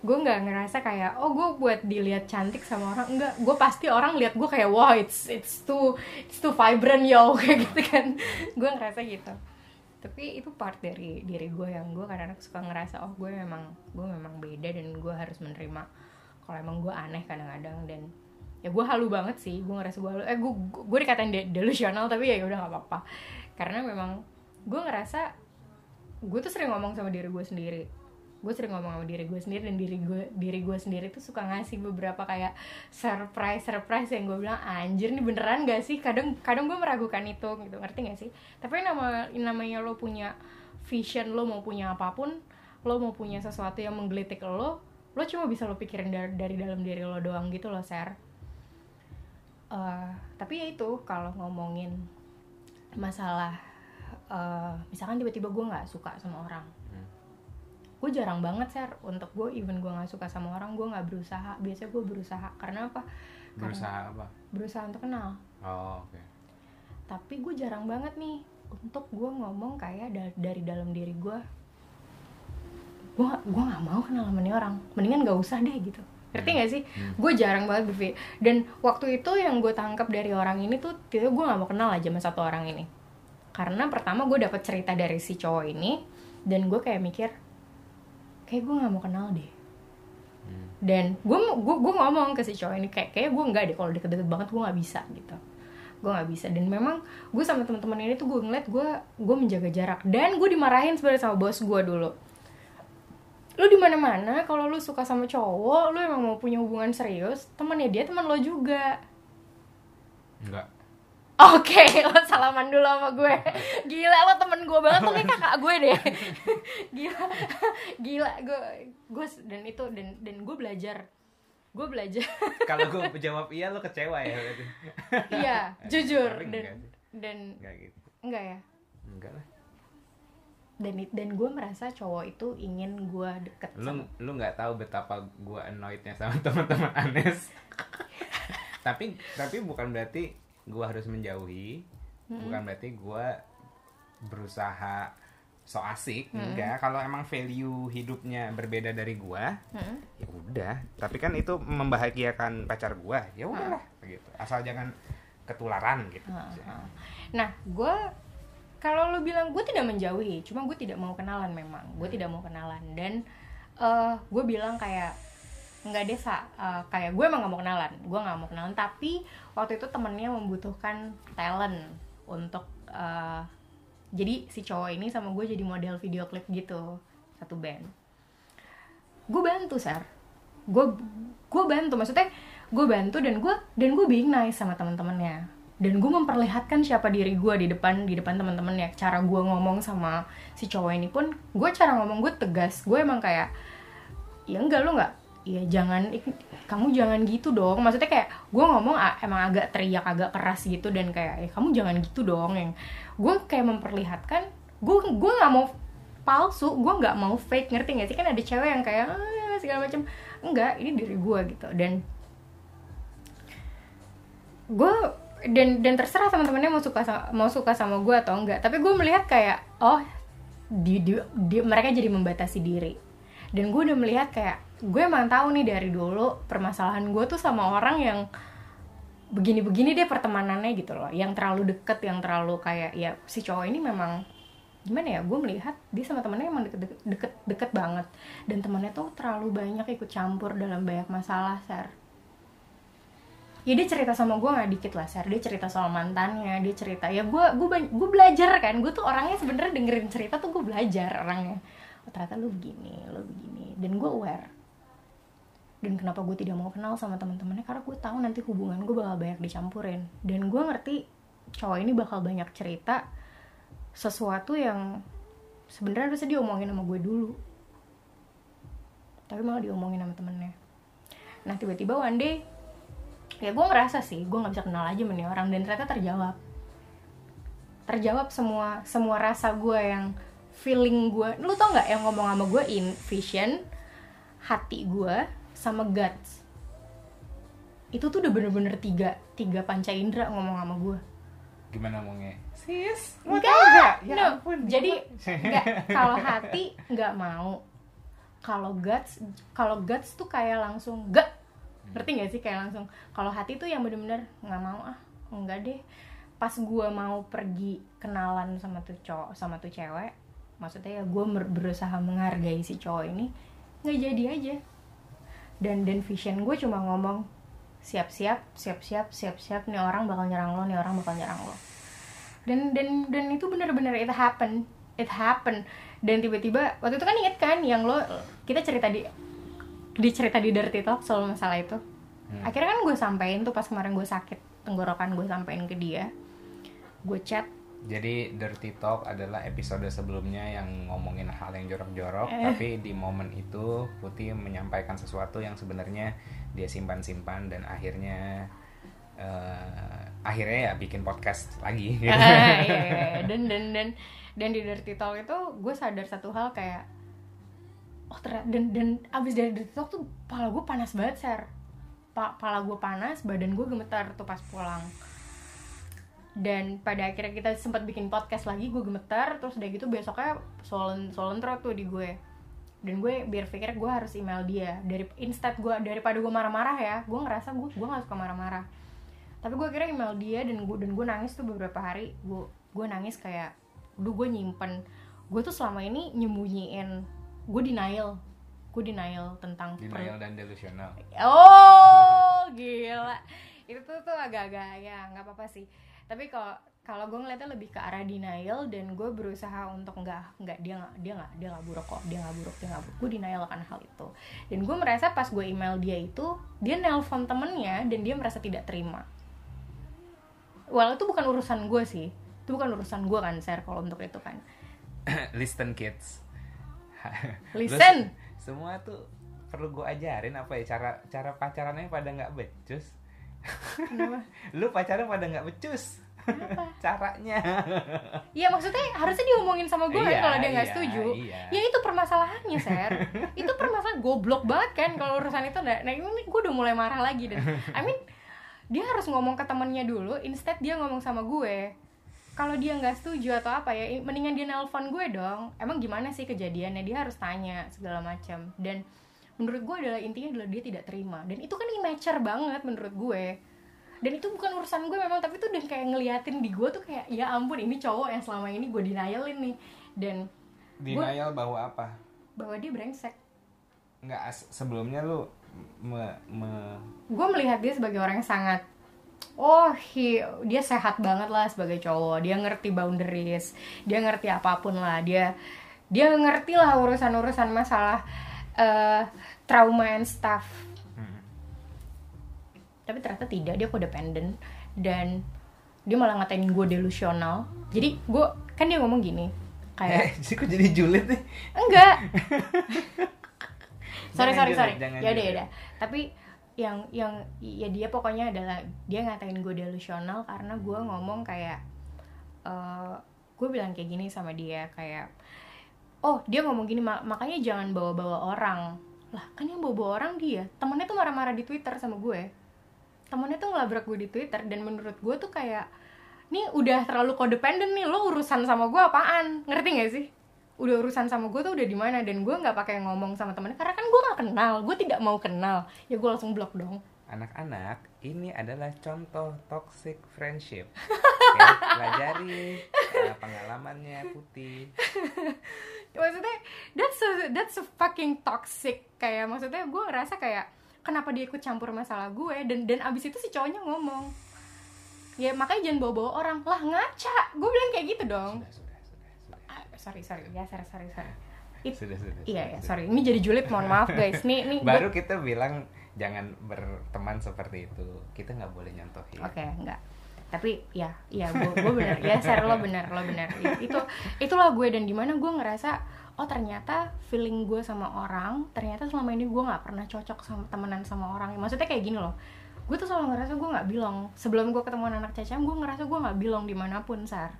Gue nggak ngerasa kayak oh gue buat dilihat cantik sama orang. Enggak gue pasti orang lihat gue kayak wow it's it's too it's too vibrant yo. Kayak gitu kan. Gue ngerasa gitu tapi itu part dari diri gue yang gue kadang-kadang suka ngerasa oh gue memang gue memang beda dan gue harus menerima kalau emang gue aneh kadang-kadang. Dan ya gue halu banget sih gue ngerasa gue halu. Eh gue gue dikatain de- delusional tapi ya udah nggak apa-apa. Karena memang gue ngerasa gue tuh sering ngomong sama diri gue sendiri gue sering ngomong sama diri gue sendiri dan diri gue diri gue sendiri tuh suka ngasih beberapa kayak surprise surprise yang gue bilang anjir nih beneran gak sih? Kadang kadang gue meragukan itu gitu ngerti gak sih? Tapi nama namanya lo punya vision lo mau punya apa pun lo mau punya sesuatu yang menggelitik lo lo cuma bisa lo pikirin dari, dari dalam diri lo doang gitu loh ser. Eh, tapi ya itu kalau ngomongin masalah eh, misalkan tiba-tiba gue nggak suka sama orang. Gue jarang banget share untuk gue even gue nggak suka sama orang gue nggak berusaha. Biasanya gue berusaha. Karena apa? Berusaha apa? Berusaha untuk kenal. Oh oke. Tapi gue jarang banget nih untuk gue ngomong kayak da- dari dalam diri gue gue gue nggak mau kenal sama nih orang. Mendingan gak usah deh gitu. Ngerti gak sih? Hmm. gue jarang banget berpikir dan waktu itu yang gue tangkap dari orang ini tuh tiba gue nggak mau kenal aja sama satu orang ini. Karena pertama gue dapet cerita dari si cowok ini dan gue kayak mikir kayak gue nggak mau kenal deh. Hmm. dan gue gue gue ngomong ke si cowok ini kayak kayak gue nggak deh. Kalau deket-deket banget gue nggak bisa gitu. Gue nggak bisa. Dan memang gue sama teman-teman ini tuh gue ngeliat gue gue menjaga jarak. Dan gue dimarahin sebenarnya sama bos gue dulu. Lu di mana mana kalau lu suka sama cowok lu emang mau punya hubungan serius temannya dia teman lo juga. Enggak Oke, lo salaman dulu sama gue. Gila, lo temen gue banget, lo kayak kakak gue deh. Gila, gila, gue, gue dan itu dan dan gue belajar, gue belajar. kalau gue jawab iya lo kecewa ya berarti iya, jujur dan enggak dan enggak gitu enggak ya. enggak lah Dan dan gue merasa cowok itu ingin gue deket lu sama. lu nggak tahu betapa gue annoyednya sama teman-teman Anes tapi tapi bukan berarti gue harus menjauhi. Bukan berarti gue berusaha so asik enggak. Kalau emang value hidupnya berbeda dari gue Hmm. ya udah. Tapi kan itu membahagiakan pacar gue ya udahlah gitu. Asal jangan ketularan gitu. Heeh. Nah, gue kalau lu bilang gue tidak menjauhi, cuma gue tidak mau kenalan memang, gue tidak mau kenalan. Dan eh gue bilang kayak nggak deh Sa. Eh, kayak gue emang gak mau kenalan, gue nggak mau kenalan. Tapi waktu itu temennya membutuhkan talent untuk eh, jadi si cowok ini sama gue jadi model video klip gitu satu band. Gue bantu sar, gue gue bantu maksudnya gue bantu dan gue dan gue being nice sama teman-temannya dan gue memperlihatkan siapa diri gue di depan di depan teman-temannya cara gue ngomong sama si cowok ini pun gue cara ngomong gue tegas gue emang kayak ya enggak lo nggak ya jangan kamu jangan gitu dong. Maksudnya kayak gue ngomong emang agak teriak agak keras gitu dan kayak ya kamu jangan gitu dong. Yang gue kayak memperlihatkan gue gue nggak mau palsu gue nggak mau fake ngerti gak sih? Kan ada cewek yang kayak "Ah," segala macam. Enggak ini diri gue gitu. Dan gue dan dan terserah teman-temannya mau suka mau suka sama gue atau enggak. Tapi gue melihat kayak oh di, di, di- mereka jadi membatasi diri. Dan gue udah melihat kayak gue emang tahu nih dari dulu permasalahan gue tuh sama orang yang begini-begini deh pertemanannya gitu loh. Yang terlalu deket yang terlalu kayak ya si cowok ini memang gimana ya gue melihat dia sama temennya emang deket deket deket, deket banget. Dan temennya tuh terlalu banyak ikut campur dalam banyak masalah ser. Ya dia cerita sama gue nggak dikit lah ser. Dia cerita soal mantannya dia cerita ya gue gue gue belajar kan. Gue tuh orangnya sebenarnya dengerin cerita tuh gue belajar orangnya. Oh, ternyata lu begini lu begini. Dan gue aware dan kenapa gue tidak mau kenal sama teman-temannya karena gue tahu nanti hubungan gue bakal banyak dicampurin. Dan gue ngerti cowok ini bakal banyak cerita sesuatu yang sebenarnya harusnya diomongin sama gue dulu. Tapi malah diomongin sama temennya. Nah tiba-tiba one day ya gue ngerasa sih gue nggak bisa kenal aja nih orang dan ternyata terjawab. Terjawab semua semua rasa gue yang feeling gue lu tau nggak yang ngomong sama gue in vision? Hati gue sama guts. Itu tuh udah bener-bener tiga tiga panca indera ngomong sama gue gimana ngomongnya? Sis enggak ya no. ampun jadi enggak kalau hati nggak mau. Kalau guts kalau guts tuh kayak langsung gak ngerti gak sih? Kayak langsung kalau hati tuh yang bener-bener nggak mau ah enggak deh. Pas gue mau pergi kenalan sama tuh cowok sama tuh cewek maksudnya ya gue berusaha menghargai si cowok ini nggak jadi aja dan dan vision gue cuma ngomong siap-siap siap-siap siap-siap nih orang bakal nyerang lo nih orang bakal nyerang lo. Dan dan dan itu benar-benar it happen it happen. Dan tiba-tiba waktu itu kan inget kan yang lo kita cerita di di cerita di Dirty Talk soal masalah itu. Hmm. akhirnya kan gue sampein tuh pas kemarin gue sakit tenggorokan gue sampein ke dia. Gue chat Jadi Dirty Talk adalah episode sebelumnya yang ngomongin hal yang jorok-jorok, Eh. tapi di momen itu Putih menyampaikan sesuatu yang sebenarnya dia simpan-simpan dan akhirnya eh, akhirnya ya bikin podcast lagi. gitu. Ah, iya, iya, dan dan dan dan di Dirty Talk itu gue sadar satu hal kayak oh ternyata dan dan abis dari TikTok tuh pala gue panas banget ser pa, pala gue panas badan gue gemetar tuh pas pulang dan pada akhirnya kita sempat bikin podcast lagi gue gemetar terus udah gitu besoknya swollen throat tuh di gue. Dan gue biar pikir gue harus email dia. Dari instead gue daripada gue marah-marah ya gue ngerasa gue gue gak suka marah-marah. Tapi gue kira email dia dan gue dan gue nangis tuh beberapa hari. Gue gue nangis kayak udah gue nyimpen. Gue tuh selama ini nyembunyiin gue denial. Gue denial tentang per- denial dan delusional. Oh, gila. Itu tuh tuh agak-agak ya nggak apa-apa sih. Tapi kalau kalau gue ngeliatnya lebih ke arah denial dan gue berusaha untuk nggak nggak dia nggak dia nggak dia nggak buruk kok dia nggak buruk dia nggak buruk. Gue denial akan hal itu. Dan gue merasa pas gue email dia itu dia nelpon temennya dan dia merasa tidak terima. Well itu bukan urusan gue sih. Itu bukan urusan gue kan share kalau untuk itu kan. Listen kids. Listen. Semua tuh perlu gue ajarin apa ya cara cara pacarannya pada nggak becus kenapa lu pacaran pada nggak becus Kenapa? caranya Iya maksudnya harusnya diomongin sama gue kan Iya, kalau dia nggak iya, setuju. iya. Ya itu permasalahannya, Ser. itu permasalahan goblok banget kan kalau urusan itu. Nah, nah ini gue udah mulai marah lagi dan I mean dia harus ngomong ke temennya dulu, instead dia ngomong sama gue. Kalau dia nggak setuju atau apa ya, mendingan dia nelpon gue dong. Emang gimana sih kejadiannya? Dia harus tanya segala macam. Dan menurut gue adalah intinya adalah dia tidak terima. Dan itu kan immature banget menurut gue. Dan itu bukan urusan gue memang tapi itu udah kayak ngeliatin di gue tuh kayak ya ampun ini cowok yang selama ini gue denialin nih. Dan denial bahwa apa? Bahwa dia brengsek. Nggak sebelumnya lu me, me- gue melihat dia sebagai orang yang sangat oh he- dia sehat banget lah sebagai cowok. Dia ngerti boundaries. Dia ngerti apa pun lah. Dia dia ngerti lah urusan-urusan masalah eh, trauma and stuff. Hmm. tapi ternyata tidak dia codependent. Dan dia malah ngatain gue delusional. Jadi gue kan dia ngomong gini kayak eh sih kok jadi julid nih? Enggak. Sorry sorry sorry. ya udah ya udah. Tapi yang yang ya dia pokoknya adalah dia ngatain gue delusional karena gue ngomong kayak eh gue bilang kayak gini sama dia kayak oh dia ngomong gini "Ma- makanya jangan bawa-bawa orang. Lah kan yang bawa-bawa orang dia. Temennya tuh marah-marah di twitter sama gue. Temennya tuh ngelabrak gue di twitter dan menurut gue tuh kayak nih udah terlalu codependent nih lo urusan sama gue apaan? Ngerti gak sih? Udah urusan sama gue tuh udah di mana? Dan gue nggak pakai ngomong sama temennya karena kan gue nggak kenal gue tidak mau kenal. Ya gue langsung blok dong anak-anak ini adalah contoh toxic friendship. Oke, pelajari eh, pengalamannya putih. Maksudnya that's a, that's a fucking toxic. Kayak maksudnya gue ngerasa kayak kenapa dia ikut campur masalah gue? Dan dan abis itu si cowoknya ngomong. Ya makanya jangan bawa-bawa orang. Lah ngaca. Gue bilang kayak gitu dong. Sudah sudah sudah sudah. Ah, sorry sorry. Ya sorry sorry sorry. It- sudah sudah iya sudah, ya sudah. sorry. Ini jadi julid mohon maaf guys. Nih nih gua- baru kita bilang jangan berteman seperti itu kita nggak boleh nyontohin Oke, enggak. Tapi ya, ya gue gue bener. Ya, share lo bener, lo bener. Ya, Itu itulah gue dan di mana gue ngerasa oh ternyata feeling gue sama orang ternyata selama ini gue nggak pernah cocok sama temenan sama orang. Maksudnya kayak gini loh. Gue tuh selalu ngerasa gue nggak bilang sebelum gue ketemu anak cecem gue ngerasa gue nggak bilang di mana pun sar.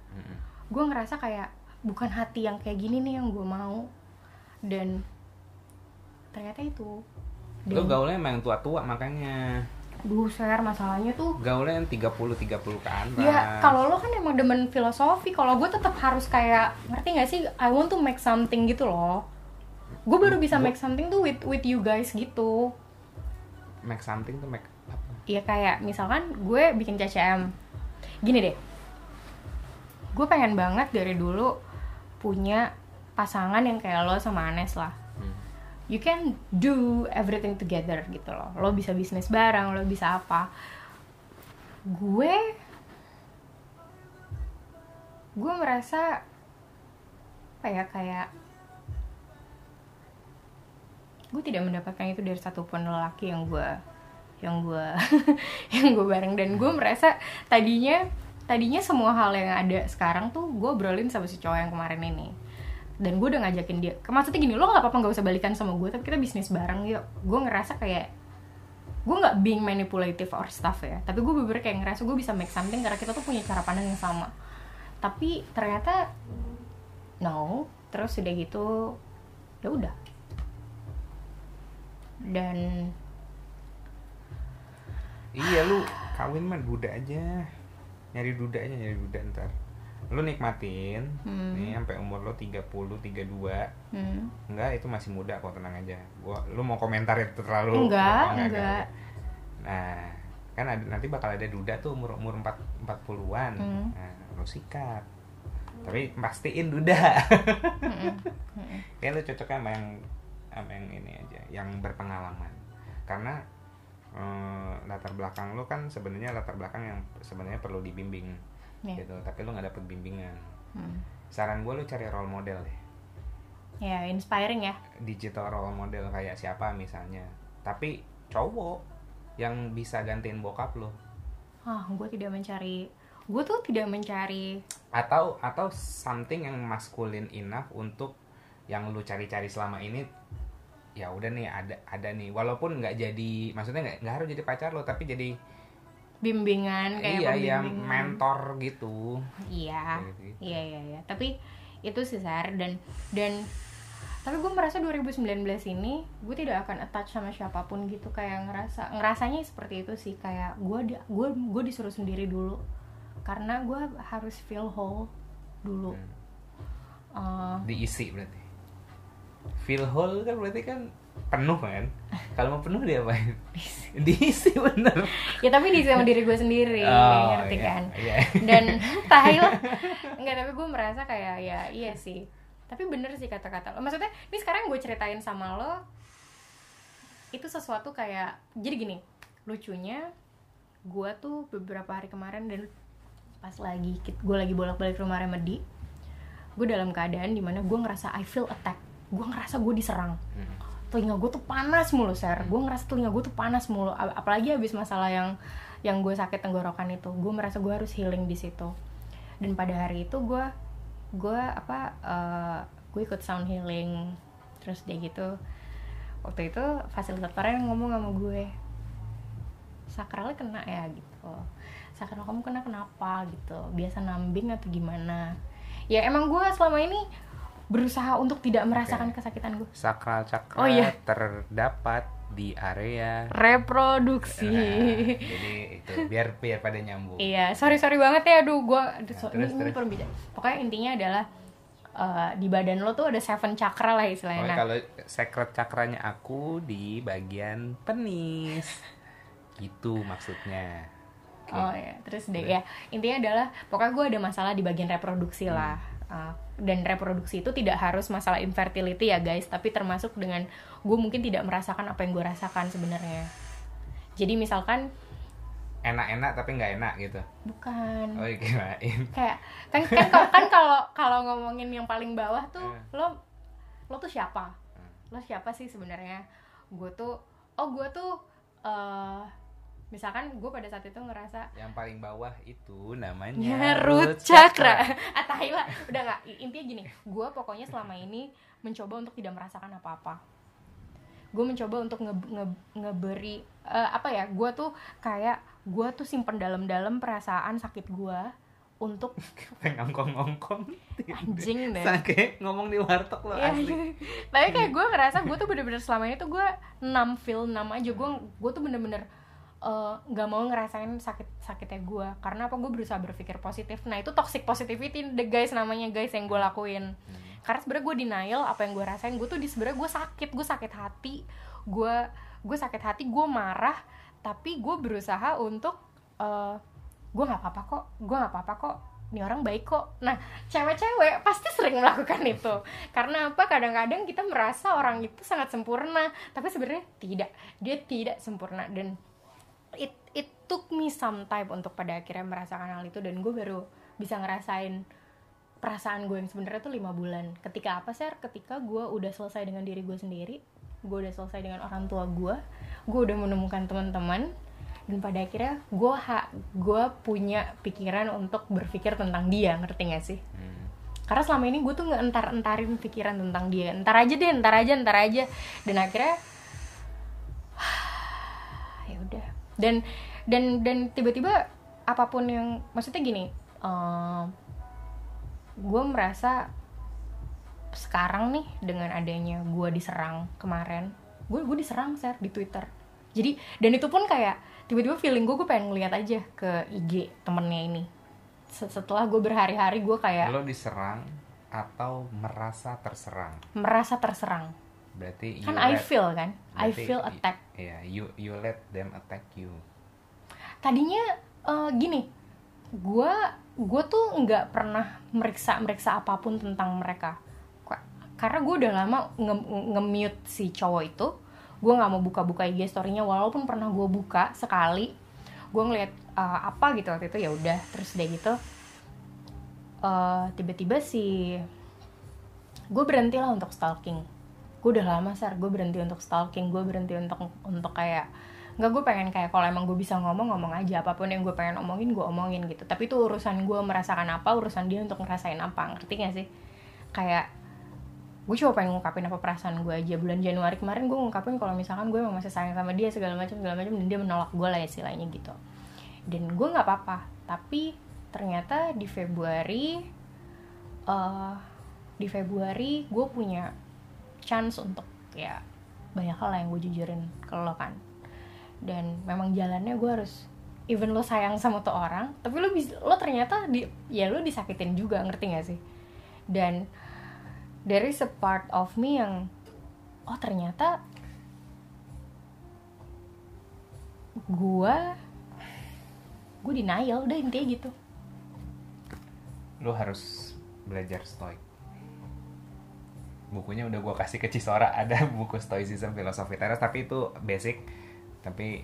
Gue ngerasa kayak bukan hati yang kayak gini nih yang gue mau dan ternyata itu. Lu Dan, gaulnya emang tua-tua makanya duh, share masalahnya tuh gaulnya yang 30 30 ke atas Ya, kalau lo kan emang demen filosofi, kalau gue tetap harus kayak ngerti gak sih? I want to make something gitu loh. Gue baru bisa make something tuh with with you guys gitu. make something tuh make apa Iya kayak misalkan gue bikin CCM. Gini deh. Gue pengen banget dari dulu punya pasangan yang kayak lo sama Anes lah. You can do everything together gitu loh. Lo bisa bisnis bareng, lo bisa apa. Gue gue merasa apa ya kayak gue tidak mendapatkan itu dari satupun lelaki yang gue yang gue yang gue bareng dan gue merasa tadinya tadinya semua hal yang ada sekarang tuh gue obrolin sama si cowok yang kemarin ini dan gue udah ngajakin dia. Maksudnya gini lo nggak apa-apa nggak usah balikan sama gue tapi kita bisnis bareng yuk. Gue ngerasa kayak gue nggak being manipulative or stuff ya. Tapi gue bener kayak ngerasa gue bisa make something karena kita tuh punya cara pandang yang sama. Tapi ternyata no. Terus udah gitu ya udah. Dan Iya lu kawin mah duda aja. Nyari duda aja nyari duda ntar. Lu nikmatin Hmm. nih sampai umur lo 30, 32. hmm, Enggak, itu masih muda kok tenang aja. Gua lu mau komentar itu terlalu Enggak, Oh, enggak. Nah, kan ada, nanti bakal ada duda tuh umur umur 4 40-an. Hmm. Nah, lu sikat. Tapi pastiin duda. mm-mm, mm-mm. ya lu cocoknya sama yang sama yang ini aja yang berpengalaman karena eh, latar belakang lu kan sebenarnya latar belakang yang sebenarnya perlu dibimbing Iya. gitu. Tapi lu nggak dapet bimbingan. Hmm. saran gue lu cari role model deh. Ya inspiring ya. Digital role model kayak siapa misalnya. Tapi cowok yang bisa gantiin bokap lo ah gue tidak mencari gue tuh tidak mencari. Atau atau something yang maskulin enough untuk yang lu cari-cari selama ini ya udah nih ada ada nih. Walaupun nggak jadi maksudnya nggak harus jadi pacar lo tapi jadi bimbingan kayak iya yang pembimbingan. mentor gitu. Iya gitu. iya iya iya. Tapi itu sih Sar. Dan dan tapi gue merasa 2019 ini gue tidak akan attach sama siapa pun gitu. Kayak ngerasa ngerasanya seperti itu sih. Kayak gue di- gue gue disuruh sendiri dulu. Karena gue harus feel whole dulu. Eh, diisi berarti. Fill hole kan berarti kan penuh kan kalau mau penuh dia apa diisi bener. Ya tapi di sama diri gue sendiri Oh, ngerti iya, kan? Iya. dan tahil enggak tapi gue merasa kayak ya iya sih. Tapi bener sih kata-kata lo. Maksudnya ini sekarang gue ceritain sama lo itu sesuatu kayak jadi gini lucunya gue tuh beberapa hari kemarin dan pas lagi gue lagi bolak-balik rumah Remedy gue dalam keadaan di mana gue ngerasa I feel attack. Gue ngerasa gue diserang. Hmm. Telinga gue tuh panas mulu ser. Gue ngerasa telinga gue tuh panas mulu. Apalagi habis masalah yang yang gue sakit tenggorokan itu gue merasa gue harus healing di situ. Dan pada hari itu gue gue apa eh, gue ikut sound healing. Terus dia gitu waktu itu fasilitatornya ngomong sama gue sakralnya kena ya gitu. Sakral kamu kena kenapa? gitu. Biasa nambing atau gimana? Ya emang gue selama ini berusaha untuk tidak merasakan kesakitan gue sakral cakra Oh, iya. terdapat di area reproduksi. Nah, jadi itu biar biar pada nyambung. Iya sorry sorry banget ya aduh gue aduh, so- terus, ini, terus. pokoknya intinya adalah eh, di badan lo tuh ada seven chakra lah istilahnya. Oh, Nah, kalau secret cakranya aku di bagian penis. Gitu maksudnya. Oke. Oh ya, terus deh ya. Intinya adalah pokoknya gue ada masalah di bagian reproduksi lah Uh, dan reproduksi itu tidak harus masalah infertility ya guys, tapi termasuk dengan gue mungkin tidak merasakan apa yang gue rasakan sebenarnya. Jadi misalkan enak-enak tapi nggak enak gitu. Bukan. Oh kirain kayak kan kan kalau kan kalau kalau ngomongin yang paling bawah tuh Eh. lo lo tuh siapa? Lo siapa sih sebenarnya? Gue tuh oh gue tuh eh misalkan gue pada saat itu ngerasa yang paling bawah itu namanya Ya, root chakra. ah, tai lah. Udah nggak. I- Intinya gini, gue pokoknya selama ini mencoba untuk tidak merasakan apa-apa. Gue mencoba untuk nge, nge- ngeberi eh, apa ya? Gue tuh kayak gue tuh simpen dalam-dalam perasaan sakit gue untuk ngongkong-ngongkong anjing deh. Sake ngomong di warteg lo Iya. asli Tapi kayak gue ngerasa gue tuh bener-bener selama ini tuh gue enam feel enam aja gue gue tuh bener-bener eh, nggak mau ngerasain sakit sakitnya gue karena apa? Gue berusaha berpikir positif. Nah itu toxic positivity the guys namanya guys yang gue lakuin. Karena sebenarnya gue denial apa yang gue rasain gue tuh di sebenarnya gue sakit. Gue sakit hati. Gue gue sakit hati gue marah. Tapi gue berusaha untuk eh, gue nggak apa-apa kok. Gue nggak apa-apa kok. Ini orang baik kok. Nah cewek-cewek pasti sering melakukan itu. Karena apa? Kadang-kadang kita merasa orang itu sangat sempurna. Tapi sebenarnya tidak. Dia tidak sempurna. Dan it it took me some time untuk pada akhirnya merasakan hal itu dan gue baru bisa ngerasain perasaan gue yang sebenarnya tuh lima bulan. Ketika apa sih ketika gue udah selesai dengan diri gue sendiri gue udah selesai dengan orang tua gue gue udah menemukan teman-teman dan pada akhirnya gue ha gue punya pikiran untuk berpikir tentang dia ngerti gak sih? Hmm. karena selama ini gue tuh nggak entar entarin pikiran tentang dia. Entar aja deh entar aja entar aja. Dan akhirnya ya udah dan dan dan tiba-tiba apa pun yang maksudnya gini gue merasa sekarang nih dengan adanya gue diserang kemarin gue gue diserang share di twitter. Jadi dan itu pun kayak tiba-tiba feeling gue gue pengen ngeliat aja ke IG temennya ini. Se- setelah gue berhari-hari gue kayak lo diserang atau merasa terserang? Merasa terserang berarti kan I let- feel kan? I feel attack. Iya, you you let them attack you. tadinya eh, gini gue gue tuh nggak pernah meriksa meriksa apa pun tentang mereka. Ka- karena gue udah lama nge- nge-mute si cowok itu. Gue nggak mau buka-buka IG story-nya walaupun pernah gue buka sekali. Gue ngeliat eh, apa gitu waktu itu ya udah terus deh gitu. Eh, tiba-tiba si gue berhenti lah untuk stalking gue udah lama sar. Gue berhenti untuk stalking. Gue berhenti untuk untuk kayak nggak gue pengen kayak kalau emang gue bisa ngomong ngomong aja. Apa pun yang gue pengen omongin gue omongin gitu. Tapi itu urusan gue merasakan apa urusan dia untuk ngerasain apa. Ngerti gak sih? Kayak gue cuma pengen ngungkapin apa perasaan gue aja. Bulan Januari kemarin gue ngungkapin kalau misalkan gue emang masih sayang sama dia segala macam segala macam dan dia menolak gue lah istilahnya gitu. Dan gue nggak apa-apa. Tapi ternyata di Februari eh di Februari gue punya chance untuk ya banyak hal yang gue jujurin ke lo kan. Dan memang jalannya gue harus even lo sayang sama tuh orang tapi lo lo ternyata di ya lo disakitin juga ngerti gak sih? Dan there is a part of me yang oh ternyata gue gue denial udah intinya gitu. Lo harus belajar stoik. Bukunya udah gua kasih ke Cisora ada buku Stoicism Filosofi Teras tapi itu basic. Tapi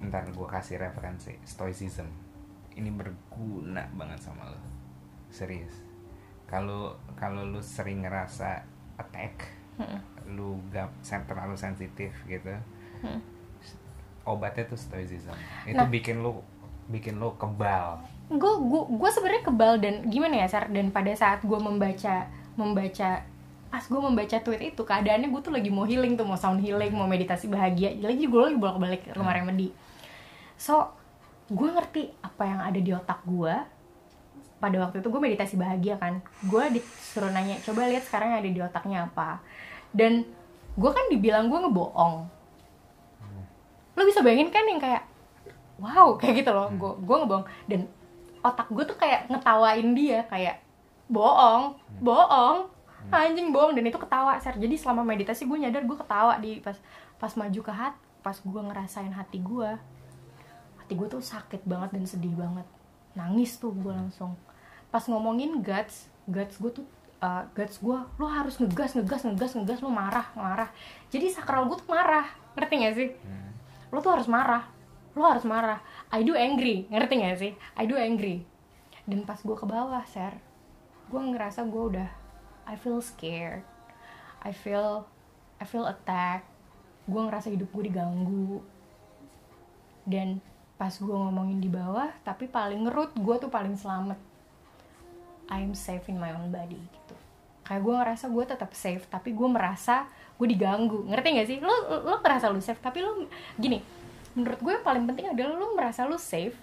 ntar gua kasih referensi Stoicism. Ini berguna banget sama lo. Serius. Kalau kalau lu sering ngerasa attack, lu gak sen- terlalu sensitif gitu. Hmm. Obatnya tuh Stoicism. Itu Nah. bikin lu bikin lu kebal. gue gue gue sebenarnya kebal dan gimana ya sar dan pada saat gue membaca membaca pas gue membaca tweet itu keadaannya gue tuh lagi mau healing tuh mau sound healing mau meditasi bahagia. Lagi gue lagi bolak balik ke rumah remedi. So gue ngerti apa yang ada di otak gue pada waktu itu gue meditasi bahagia kan. Gue disuruh nanya coba lihat sekarang yang ada di otaknya apa? Dan gue kan dibilang gue ngebohong. Lo bisa bayangin kan yang kayak wow kayak gitu loh. Gue gue ngebohong. Dan otak gue tuh kayak ngetawain dia kayak bohong bohong anjing bohong. Dan itu ketawa ser. Jadi selama meditasi gue nyadar gue ketawa di pas pas maju ke hati pas gue ngerasain hati gue hati gue tuh sakit banget dan sedih banget. Nangis tuh gue langsung. Pas ngomongin guts guts gue tuh uh, guts gue lo harus ngegas ngegas ngegas ngegas lo marah marah. Jadi sakral gue tuh marah. Ngerti gak sih? Lo tuh harus marah. Lo harus marah. I do angry. Ngerti gak sih? I do angry. Dan pas gue ke bawah ser gue ngerasa gue udah I feel scared. I feel I feel attacked. Gue ngerasa hidup gue diganggu. Dan pas gue ngomongin di bawah tapi paling ngerut gue tuh paling selamat. I'm safe in my own body gitu. Kayak gue ngerasa gue tetap safe tapi gue merasa gue diganggu. Ngerti gak sih? Lo lo ngerasa lu safe tapi lo gini menurut gue yang paling penting adalah lo merasa lo safe.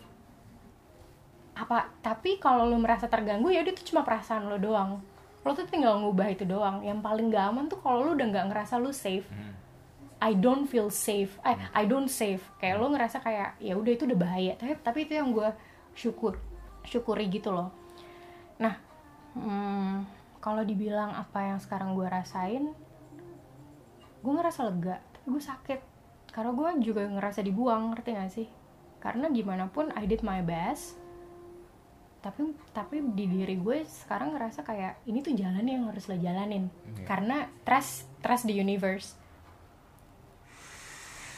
Apa tapi kalau lo merasa terganggu ya itu cuma perasaan lo doang lo tuh tinggal ngubah itu doang. Yang paling gak aman tuh kalau lo udah nggak ngerasa lo safe I don't feel safe. Eh I don't safe. Kayak lo ngerasa kayak ya udah itu udah bahaya. Tapi tapi itu yang gue syukur syukuri gitu loh. Nah hmm, kalau dibilang apa yang sekarang gue rasain gue ngerasa lega tapi gue sakit. Karena gue juga ngerasa dibuang ngerti gak sih? Karena gimana pun I did my best tapi tapi di diri gue sekarang ngerasa kayak ini tuh jalan yang harus lo jalanin. Iya. karena trust trust the universe.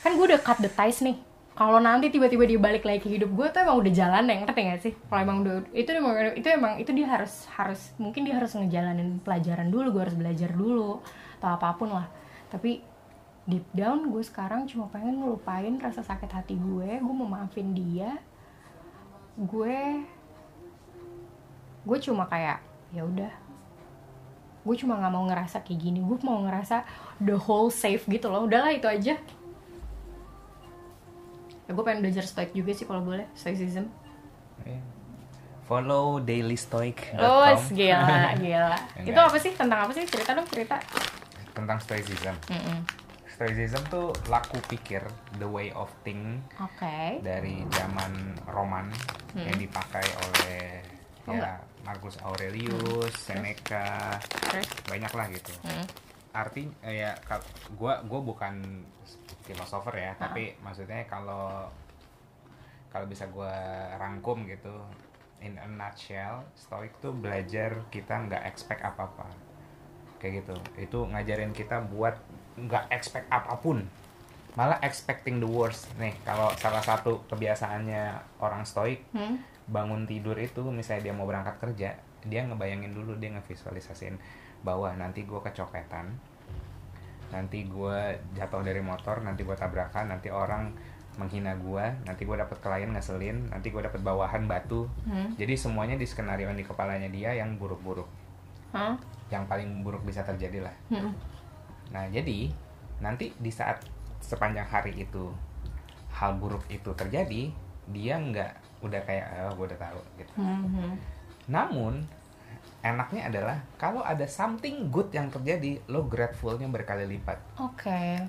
Kan gue udah cut the ties nih. Kalau nanti tiba-tiba dia balik lagi ke hidup gue tuh emang udah jalan ya ngerti gak sih? Kalau emang udah itu emang itu emang itu dia harus harus mungkin dia harus ngejalanin pelajaran dulu gue harus belajar dulu atau apa pun lah. Tapi deep down gue sekarang cuma pengen ngelupain rasa sakit hati gue gue mau maafin dia. Gue gue cuma kayak ya udah. Gue cuma nggak mau ngerasa kayak gini. Gue mau ngerasa the whole safe gitu loh. Udahlah itu aja. Ya gue pengen belajar stoic juga sih kalau boleh. Stoicism. Follow dailystoic.com oh gila gila. Itu apa sih? Tentang apa sih? Cerita dong cerita. Tentang stoicism. Mm-mm. stoicism tuh laku pikir the way of think Oke. dari zaman Roman yang dipakai oleh Oh, ya Marcus Aurelius, Seneca, Terus? banyak lah gitu. Hmm. Arti eh, ya gua gua bukan filosofer ya, tapi maksudnya kalau kalau bisa gua rangkum gitu in a nutshell, stoic tuh belajar kita nggak expect apa-apa. Kayak gitu. Itu ngajarin kita buat nggak expect apa pun. Malah expecting the worst. Nih, kalau salah satu kebiasaannya orang stoik Hmm. Bangun tidur itu misalnya dia mau berangkat kerja dia ngebayangin dulu dia ngevisualisasiin bahwa nanti gue kecopetan nanti gue jatuh dari motor nanti gue tabrakan nanti orang menghina gue nanti gue dapet klien ngeselin nanti gue dapet bawahan batu Hmm. jadi semuanya di skenario di kepalanya dia yang buruk-buruk Hah? yang paling buruk bisa terjadi lah Hmm. Nah, jadi nanti di saat sepanjang hari itu hal buruk itu terjadi, dia nggak udah kayak oh, gue udah tahu gitu. Hmm. Hmm. Namun enaknya adalah kalau ada something good yang terjadi, lo gratefulnya berkali lipat. Oke.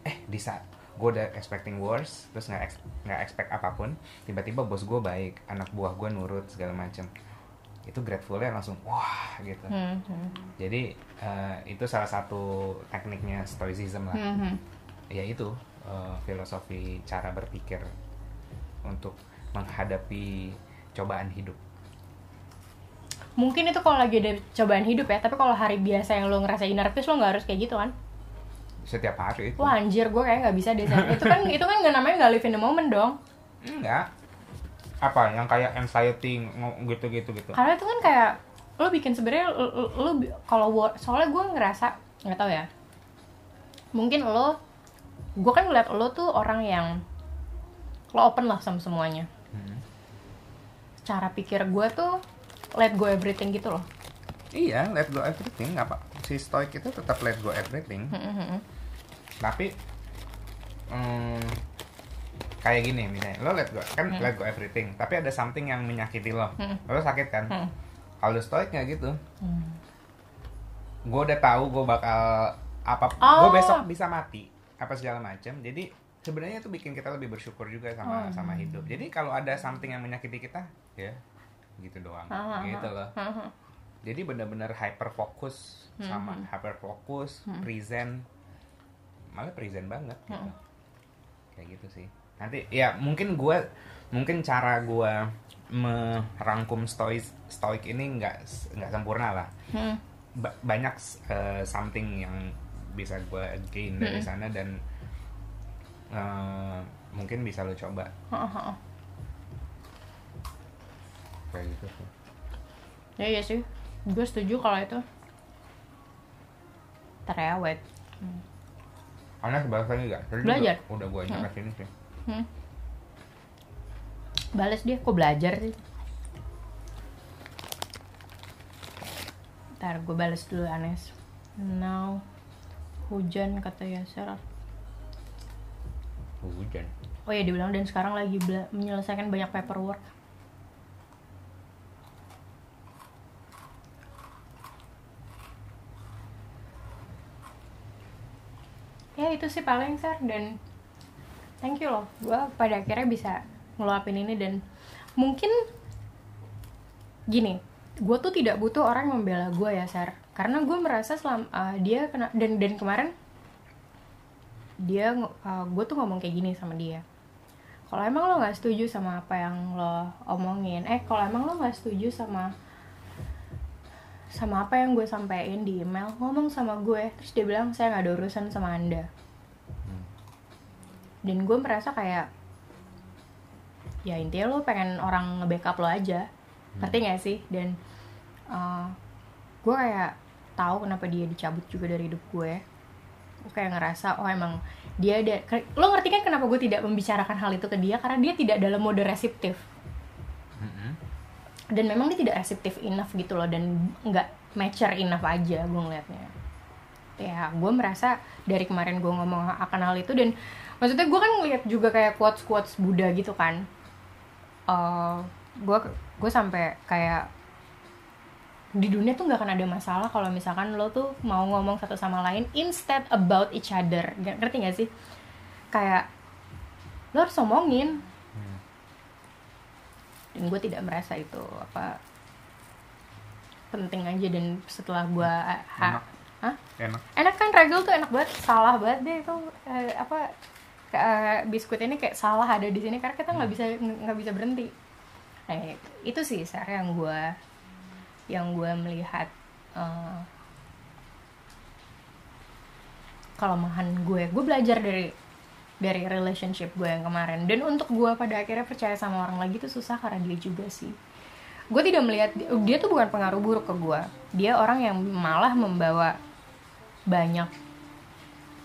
Eh, di saat gue udah expecting worse, terus nggak ex- nggak expect apa pun, tiba-tiba bos gue baik, anak buah gue nurut segala macem. Itu gratefulnya langsung wah gitu. Hmm. Hmm. Jadi eh, itu salah satu tekniknya stoicism lah. Hmm. Hmm. Ya itu eh, filosofi cara berpikir untuk menghadapi cobaan hidup. Mungkin itu kalau lagi ada cobaan hidup ya, tapi kalau hari biasa yang lo ngerasa inner peace lo nggak harus kayak gitu kan? Setiap hari itu. Wah anjir, gue kayak nggak bisa deh. Itu kan itu kan nggak namanya nggak live in the moment dong. Enggak. Apa yang kayak anxiety ngo- gitu-gitu gitu. Karena itu kan kayak lo bikin sebenarnya lo, kalau soalnya gue ngerasa nggak tahu ya. Mungkin lo, gue kan ngeliat lo tuh orang yang lo open lah sama semuanya. Cara pikir gue tuh let go everything gitu loh. Iya, let go everything. Apa? Si stoic itu tetap let go everything. Hmm, hmm, hmm. Tapi hmm, kayak gini misalnya, lo let go kan Hmm. let go everything. Tapi ada something yang menyakiti lo. Hmm. Lo sakit kan? Hmm. Kalau stoic nggak gitu. Hmm. gue udah tahu gue bakal apa Oh. gue besok bisa mati apa segala macam jadi sebenarnya itu bikin kita lebih bersyukur juga sama Oh. sama hidup jadi kalau ada something yang menyakiti kita ya gitu doang ah, gitu loh Hmm, hmm. jadi benar-benar hyper fokus sama Hmm. hyper fokus present malah present banget gitu. Hmm. kayak gitu sih nanti ya mungkin gue mungkin cara gue merangkum stoik stoik ini nggak nggak sempurna lah Hmm. ba- banyak uh, something yang bisa gue gain dari sana dan uh, mungkin bisa lo coba Hmm, hmm, hmm. kayak gitu sih. Ya iya sih, gue setuju kalau itu. Ya, wait. Anak bahasa lagi gak? Tadi Belajar. Udah, udah gue ajak ke sini sih. Hmm. Bales dia, kok belajar sih? Ntar gue bales dulu Anes. Now, hujan kata Yasser. Hujan. Oh ya dibilang dan sekarang lagi menyelesaikan banyak paperwork. Ya itu sih paling Sar dan thank you loh. Gue pada akhirnya bisa ngeluapin ini dan mungkin gini, gue tuh tidak butuh orang yang membela gue ya Sar. Karena gue merasa selam uh, dia kena dan dan kemarin dia gue tuh ngomong kayak gini sama dia. Kalau emang lo nggak setuju sama apa yang lo omongin eh kalau emang lo nggak setuju sama sama apa yang gue sampein di email ngomong sama gue. Terus dia bilang saya nggak ada urusan sama anda. Dan gue merasa kayak ya intinya lo pengen orang nge-backup lo aja. Ngerti gak sih? Dan uh, gue kayak tahu kenapa dia dicabut juga dari hidup gue kayak ngerasa oh emang dia ada lo ngerti kan kenapa gue tidak membicarakan hal itu ke dia? Karena dia tidak dalam mode resiptif. Mm-mm. dan memang dia tidak resiptif enough gitu loh dan nggak mature enough aja gue ngeliatnya. Ya gue merasa dari kemarin gue ngomong akan hal itu dan maksudnya gue kan ngeliat juga kayak quotes quotes Buddha gitu kan. Eh gue gue sampai kayak di dunia tuh nggak akan ada masalah kalau misalkan lo tuh mau ngomong satu sama lain instead about each other. Nggak- ngerti gak sih? Kayak lo harus ngomongin Hmm. dan gue tidak merasa itu apa penting aja dan setelah gue Enak. Hah? enak. Enak kan regel tuh enak banget. Salah banget deh itu eh, apa kayak biskuit ini kayak salah ada di sini karena kita nggak bisa nggak bisa berhenti. Nah itu sih Sar yang gue yang gue melihat eh, kelemahan gue. Gue belajar dari dari relationship gue yang kemarin. Dan untuk gue pada akhirnya percaya sama orang lagi tuh susah karena dia juga sih. Gue tidak melihat dia tuh bukan pengaruh buruk ke gue. Dia orang yang malah membawa banyak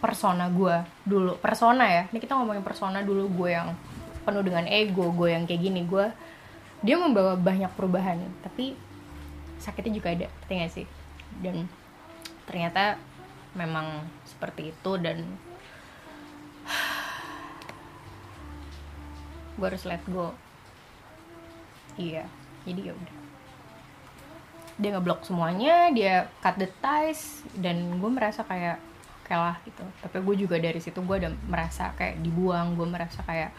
persona gue dulu. Persona ya ini kita ngomongin persona dulu gue yang penuh dengan ego gue yang kayak gini. Gue dia membawa banyak perubahan. Tapi sakitnya juga ada ngerti gak sih? Dan ternyata memang seperti itu dan gue harus let go. Iya jadi ya udah. Dia ngeblok semuanya dia cut the ties dan gue merasa kayak kalah gitu. Tapi gue juga dari situ gue udah merasa kayak dibuang gue merasa kayak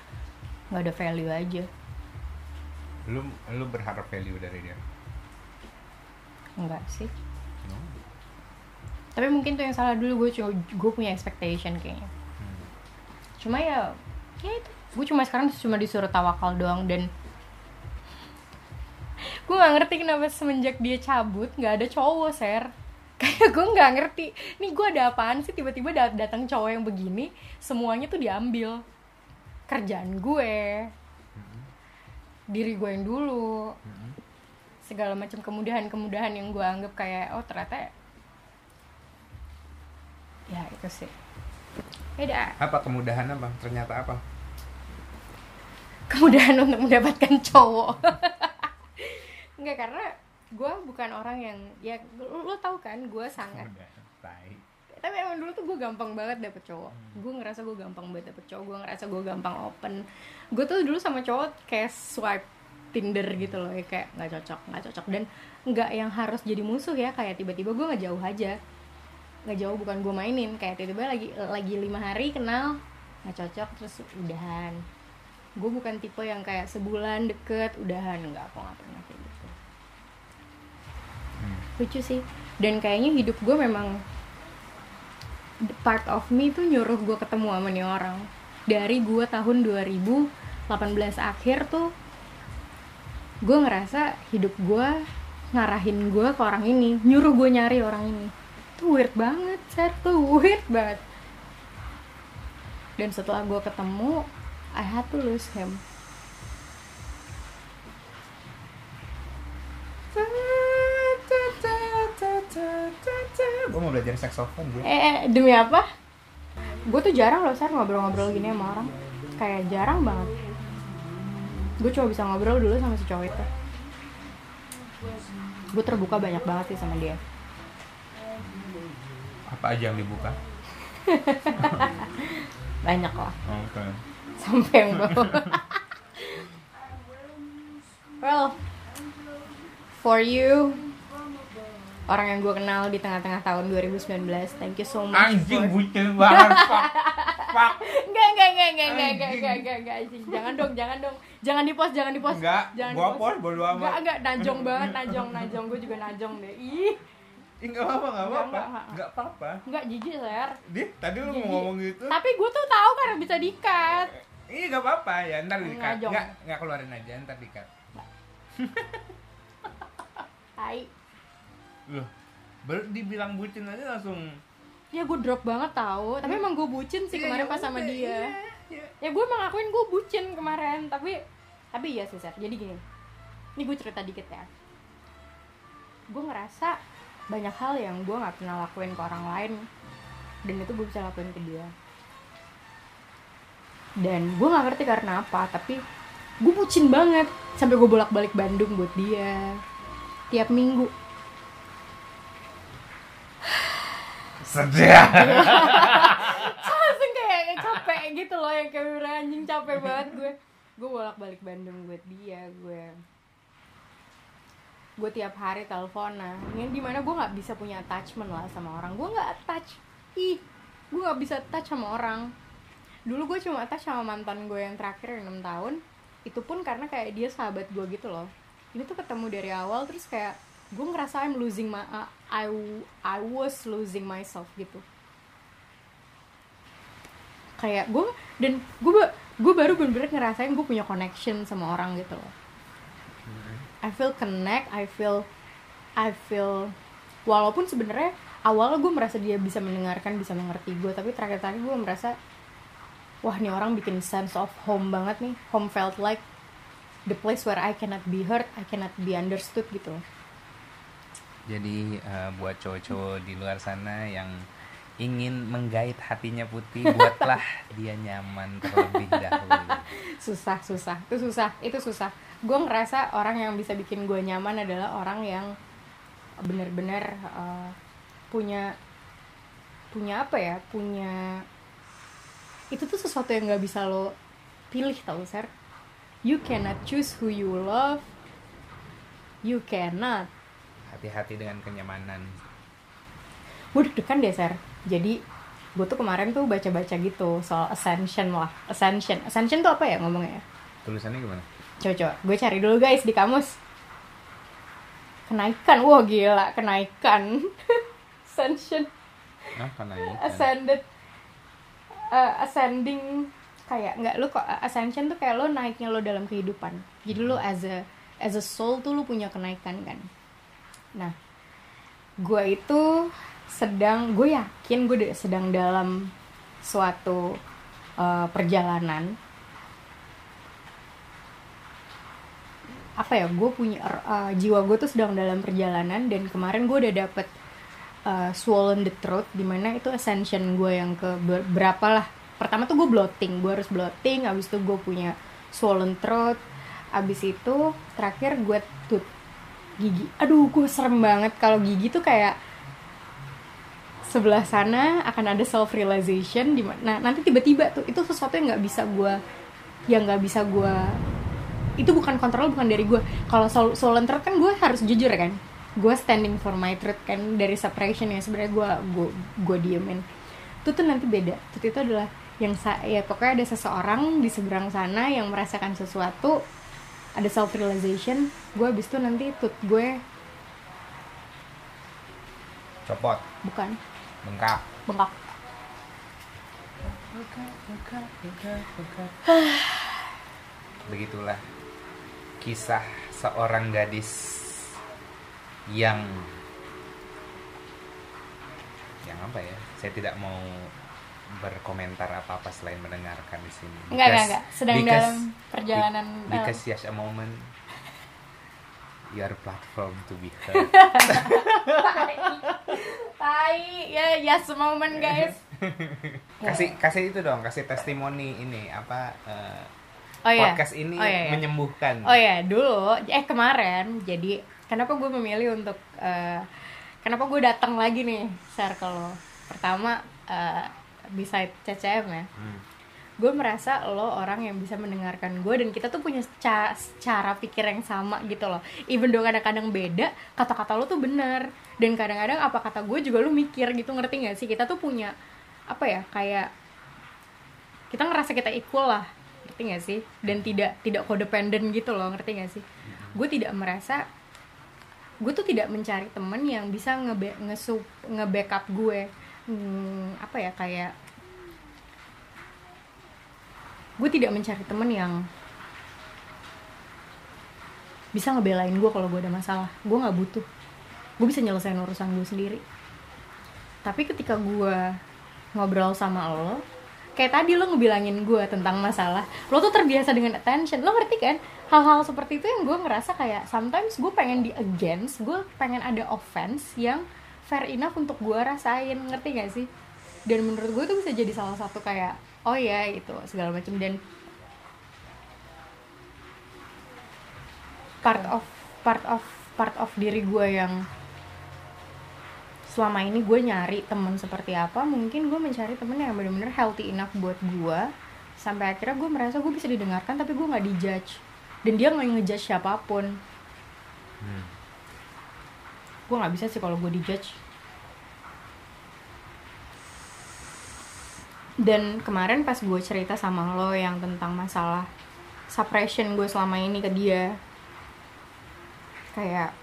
nggak ada value aja. Lu lu berharap value dari dia enggak sih. No? tapi mungkin tuh yang salah dulu gue gue punya expectation kayaknya. Hmm. cuma ya ya itu. Gue cuma sekarang cuma disuruh tawakal doang dan gue nggak ngerti kenapa semenjak dia cabut nggak ada cowok ser. Kayak gue nggak ngerti nih gue ada apaan sih? Tiba-tiba dat- datang cowok yang begini semuanya tuh diambil. Kerjaan gue. Diri gue yang dulu. Mm-mm. Segala macam kemudahan-kemudahan yang gue anggap kayak oh ternyata ya itu sih. Beda. Apa kemudahan apa? Ternyata apa? Kemudahan untuk mendapatkan cowok. Enggak karena gue bukan orang yang ya lo, lo tau kan gue sangat Udah, tai. tapi emang dulu tuh gue gampang banget dapet cowok. Gue ngerasa gue gampang banget dapet cowok gue ngerasa gue gampang open. Gue tuh dulu sama cowok kayak swipe Tinder gitu loh ya kayak nggak cocok nggak cocok. Dan nggak yang harus jadi musuh ya kayak tiba-tiba gue ngejauh aja. Ngejauh bukan gue mainin. Kayak tiba-tiba lagi lagi lima hari kenal nggak cocok terus udahan. Gue bukan tipe yang kayak sebulan deket udahan. Nggak aku nggak pernah kayak gitu. Hmm. lucu sih. Dan kayaknya hidup gue memang the part of me tuh nyuruh gue ketemu sama nih orang. Dari gue tahun 2018 akhir tuh gue ngerasa hidup gue ngarahin gue ke orang ini nyuruh gue nyari orang ini. Tuh weird banget ser tuh weird banget. Dan setelah gue ketemu I had to lose him. Gue mau belajar saxophone gue Eh, eh, demi apa? Gue tuh jarang loh, Sar, ngobrol-ngobrol gini sama orang. Kayak jarang banget Gue cuma bisa ngobrol dulu sama si cowok itu. Gue terbuka banyak banget sih sama dia. Apa aja yang dibuka? Banyak lah, oke. Sampai yang bawah. Well, for you Orang yang gue kenal di tengah-tengah tahun 2019 Thank you so much anjing for- bucin banget fuck Enggak, enggak, enggak, enggak, enggak, enggak, enggak, enggak, enggak, anjing. Jangan dong, jangan dong. Jangan di post, jangan di post. Enggak, jangan gua post, bodo amat. Enggak, enggak, najong banget, najong, najong. Gue juga najong deh. Ih, Ih, nggak apa-apa, nggak Enggak, apa-apa, enggak, nggak apa-apa. enggak jijik, Ser. Dia tadi lu mau ngomong gitu. Tapi gue tuh tahu karena bisa di-cut. Iya nggak apa-apa ya, ntar di Nggak, Jong. nggak nggak keluarin aja, ntar di cut. Tai. Loh, baru dibilang bucin aja langsung. Ya gue drop banget tahu. Tapi emang gue bucin sih Iya, kemarin ya pas sama udah, dia. iya, iya. Ya gue emang ngakuin gue bucin kemarin. Tapi, tapi iya sih, Ser. Jadi gini. Ini gue cerita dikit ya. Gue ngerasa banyak hal yang gue nggak pernah lakuin ke orang lain dan itu gue bisa lakuin ke dia dan gue nggak ngerti karena apa tapi gue bucin banget sampai gue bolak balik Bandung buat dia tiap minggu Sedih. langsung kayak capek gitu loh yang kayak anjing capek banget gue. Gue bolak balik Bandung buat dia gue gue tiap hari teleponan. Yang di mana gue nggak bisa punya attachment lah sama orang. Gue nggak attach. Ih gue nggak bisa touch sama orang. Dulu gue cuma touch sama mantan gue yang terakhir yang enam tahun. Itu pun karena kayak dia sahabat gue gitu loh. Ini tuh ketemu dari awal terus kayak gue ngerasa I'm losing my I I was losing myself gitu. Kayak gue dan gue gue baru bener-bener ngerasain gue punya connection sama orang gitu loh. I feel connect I feel I feel walaupun sebenarnya awalnya gue merasa dia bisa mendengarkan bisa mengerti gue tapi terakhir-terakhir gue merasa wah nih orang bikin sense of home banget nih. Home felt like the place where I cannot be heard I cannot be understood gitu Jadi eh, buat cowok-cowok di luar sana yang ingin menggait hatinya putih, buatlah dia nyaman terlebih dahulu. susah susah. Itu susah itu susah. Gue ngerasa orang yang bisa bikin gue nyaman adalah orang yang bener-bener uh, punya punya apa ya? Punya itu tuh sesuatu yang nggak bisa lo pilih tau ser. You cannot choose who you love. You cannot Hati-hati dengan kenyamanan. gue deg-degan deh ser jadi gue tuh kemarin tuh baca-baca gitu soal ascension lah ascension ascension tuh apa ya ngomongnya ya Tulisannya gimana? Coba, gue cari dulu guys di kamus. Kenaikan, wah gila, kenaikan. Ascension, Ah, karena ini. ascended, uh, ascending, kayak nggak lu kok ascension tuh kayak lo naiknya lo dalam kehidupan. Jadi lo as a as a soul tuh lo punya kenaikan kan. Nah, gue itu sedang, gue yakin gue sedang dalam suatu uh, perjalanan. Apa ya gue punya uh, jiwa gue tuh sedang dalam perjalanan dan kemarin gue udah dapet uh, swollen the throat di mana itu ascension gue yang ke ber- berapa lah. Pertama tuh gue bloating gue harus bloating abis itu gue punya swollen throat. Abis itu terakhir gue tut gigi. Aduh gue serem banget. Kalau gigi tuh kayak sebelah sana akan ada self realization di nah nanti tiba-tiba tuh itu sesuatu yang nggak bisa gue yang nggak bisa gue itu bukan kontrol bukan dari gue kalau swollen throat kan gue harus jujur kan? Gue standing for my truth kan dari separation yang sebenarnya gue gue gue diemin. Itu tuh nanti beda. Itu itu adalah yang sa ya pokoknya ada seseorang di seberang sana yang merasakan sesuatu ada self realization gue abis itu nanti tut gue Copot, bukan bengkak. bengkak Begitulah kisah seorang gadis yang yang apa ya? Saya tidak mau berkomentar apa-apa selain mendengarkan di sini. enggak enggak enggak sedang because- dalam perjalanan be- dalam- Because just a moment your platform to be heard. tai ya yes moment guys kasih kasih itu dong, kasih testimoni ini apa eh, oh ya podcast ini oh, iya, iya. menyembuhkan. Oh ya, dulu eh kemarin jadi kenapa gue memilih untuk eh, kenapa gue datang lagi nih circle. Pertama eh, beside CCM ya. Hmm. Gue merasa lo orang yang bisa mendengarkan gue dan kita tuh punya ca- cara pikir yang sama gitu loh. Even though kadang-kadang beda, kata-kata lo tuh bener dan kadang-kadang apa kata gue juga lo mikir gitu ngerti gak sih? Kita tuh punya apa ya kayak kita ngerasa kita equal lah ngerti gak sih dan tidak tidak codependent gitu loh ngerti gak sih gue tidak merasa gue tuh tidak mencari temen yang bisa nge nge nge-backup gue Hmm, apa ya kayak gue tidak mencari temen yang bisa ngebelain gue kalau gue ada masalah. Gue nggak butuh. Gue bisa nyelesain urusan gue sendiri. Tapi ketika gue ngobrol sama lo kayak tadi lo ngebilangin gue tentang masalah lo tuh terbiasa dengan attention. Lo ngerti kan? Hal-hal seperti itu yang gue ngerasa kayak sometimes gue pengen di against gue pengen ada offense yang fair enough untuk gue rasain ngerti gak sih? Dan menurut gue itu bisa jadi salah satu kayak oh ya gitu segala macam dan part of part of part of diri gue yang selama ini gue nyari temen seperti apa mungkin gue mencari temen yang benar-benar healthy enough buat gue sampai akhirnya gue merasa gue bisa didengarkan tapi gue nggak dijudge. Dan dia nggak ngejudge siapa pun. Hmm. Gue nggak bisa sih kalau gue dijudge. Dan kemarin pas gue cerita sama lo yang tentang masalah suppression gue selama ini ke dia kayak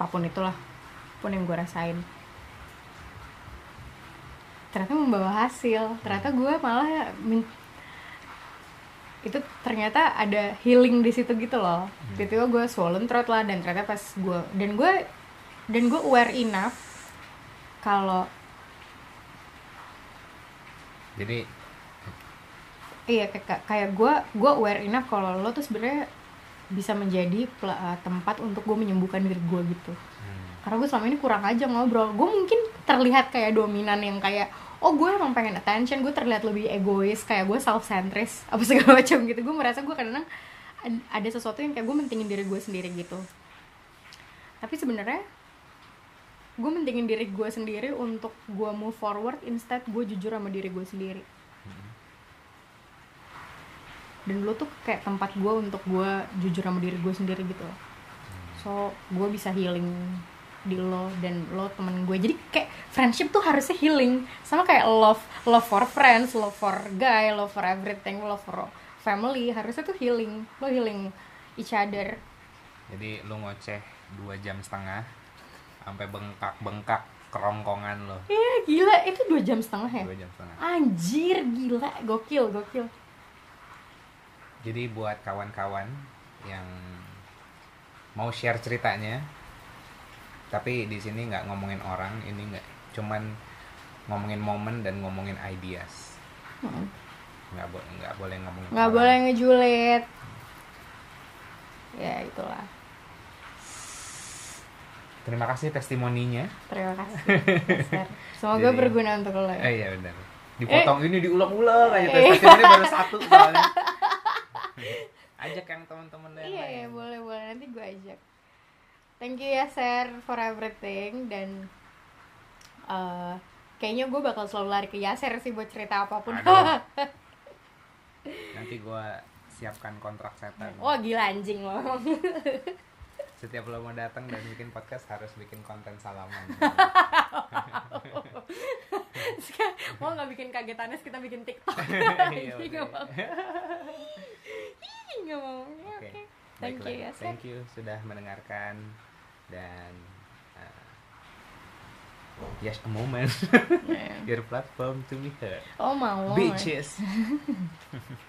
apa pun itulah apa pun yang gue rasain. Ternyata membawa hasil. Ternyata gue malah itu ternyata ada healing di situ gitu loh. Tiba-tiba gue swollen throat lah dan ternyata pas gue dan gue dan gue aware enough kalau jadi iya kayak kayak gue gue aware enough kalau lo tuh sebenarnya bisa menjadi uh, tempat untuk gue menyembuhkan diri gue gitu. Hmm, karena gue selama ini kurang aja ngobrol. Gue mungkin terlihat kayak dominan yang kayak oh gue emang pengen attention gue terlihat lebih egois kayak gue self centris apa segala macam gitu. Gue merasa gue kadang ad- ada sesuatu yang kayak gue mentingin diri gue sendiri gitu. Tapi sebenarnya gue mentingin diri gue sendiri untuk gue move forward instead gue jujur sama diri gue sendiri. Dan lo tuh kayak tempat gue untuk gue jujur sama diri gue sendiri gitu. So gue bisa healing di lo dan lo temen gue. Jadi kayak friendship tuh harusnya healing. Sama kayak love love for friends love for guy love for everything love for family harusnya tuh healing. Lo healing each other. Jadi lu ngoceh dua jam setengah sampai bengkak bengkak kerongkongan lo. Iya gila. Itu dua jam setengah ya? Dua jam setengah. Anjir gila. Gokil gokil. Jadi buat kawan-kawan yang mau share ceritanya tapi di sini nggak ngomongin orang ini nggak cuman ngomongin momen dan ngomongin ideas. Hmm. nggak boleh nggak boleh ngomongin nggak boleh ngejulit. Ya itulah. Terima kasih testimoninya. Terima kasih semoga Jadi- berguna untuk lo ya. eh iya benar. Dipotong ini diulang-ulang aja Eh. testimoni baru satu soalnya. Ajak yang teman-teman iya lain. iya boleh boleh. Nanti gue ajak thank you ya Ser for everything. Dan eh, kayaknya gue bakal selalu lari ke Yaser sih buat cerita apa pun. Nanti gua siapkan kontrak setan. Wah gila anjing lo. Setiap lo mau datang dan bikin podcast harus bikin konten salaman. Mau nggak bikin kagetannya kita bikin TikTok. Iya, nggak mau. Nggak mau. Oke, thank baiklah. you ya Thank you sudah mendengarkan dan uh, yes a moment. Ya. your platform to be heard oh mau bitches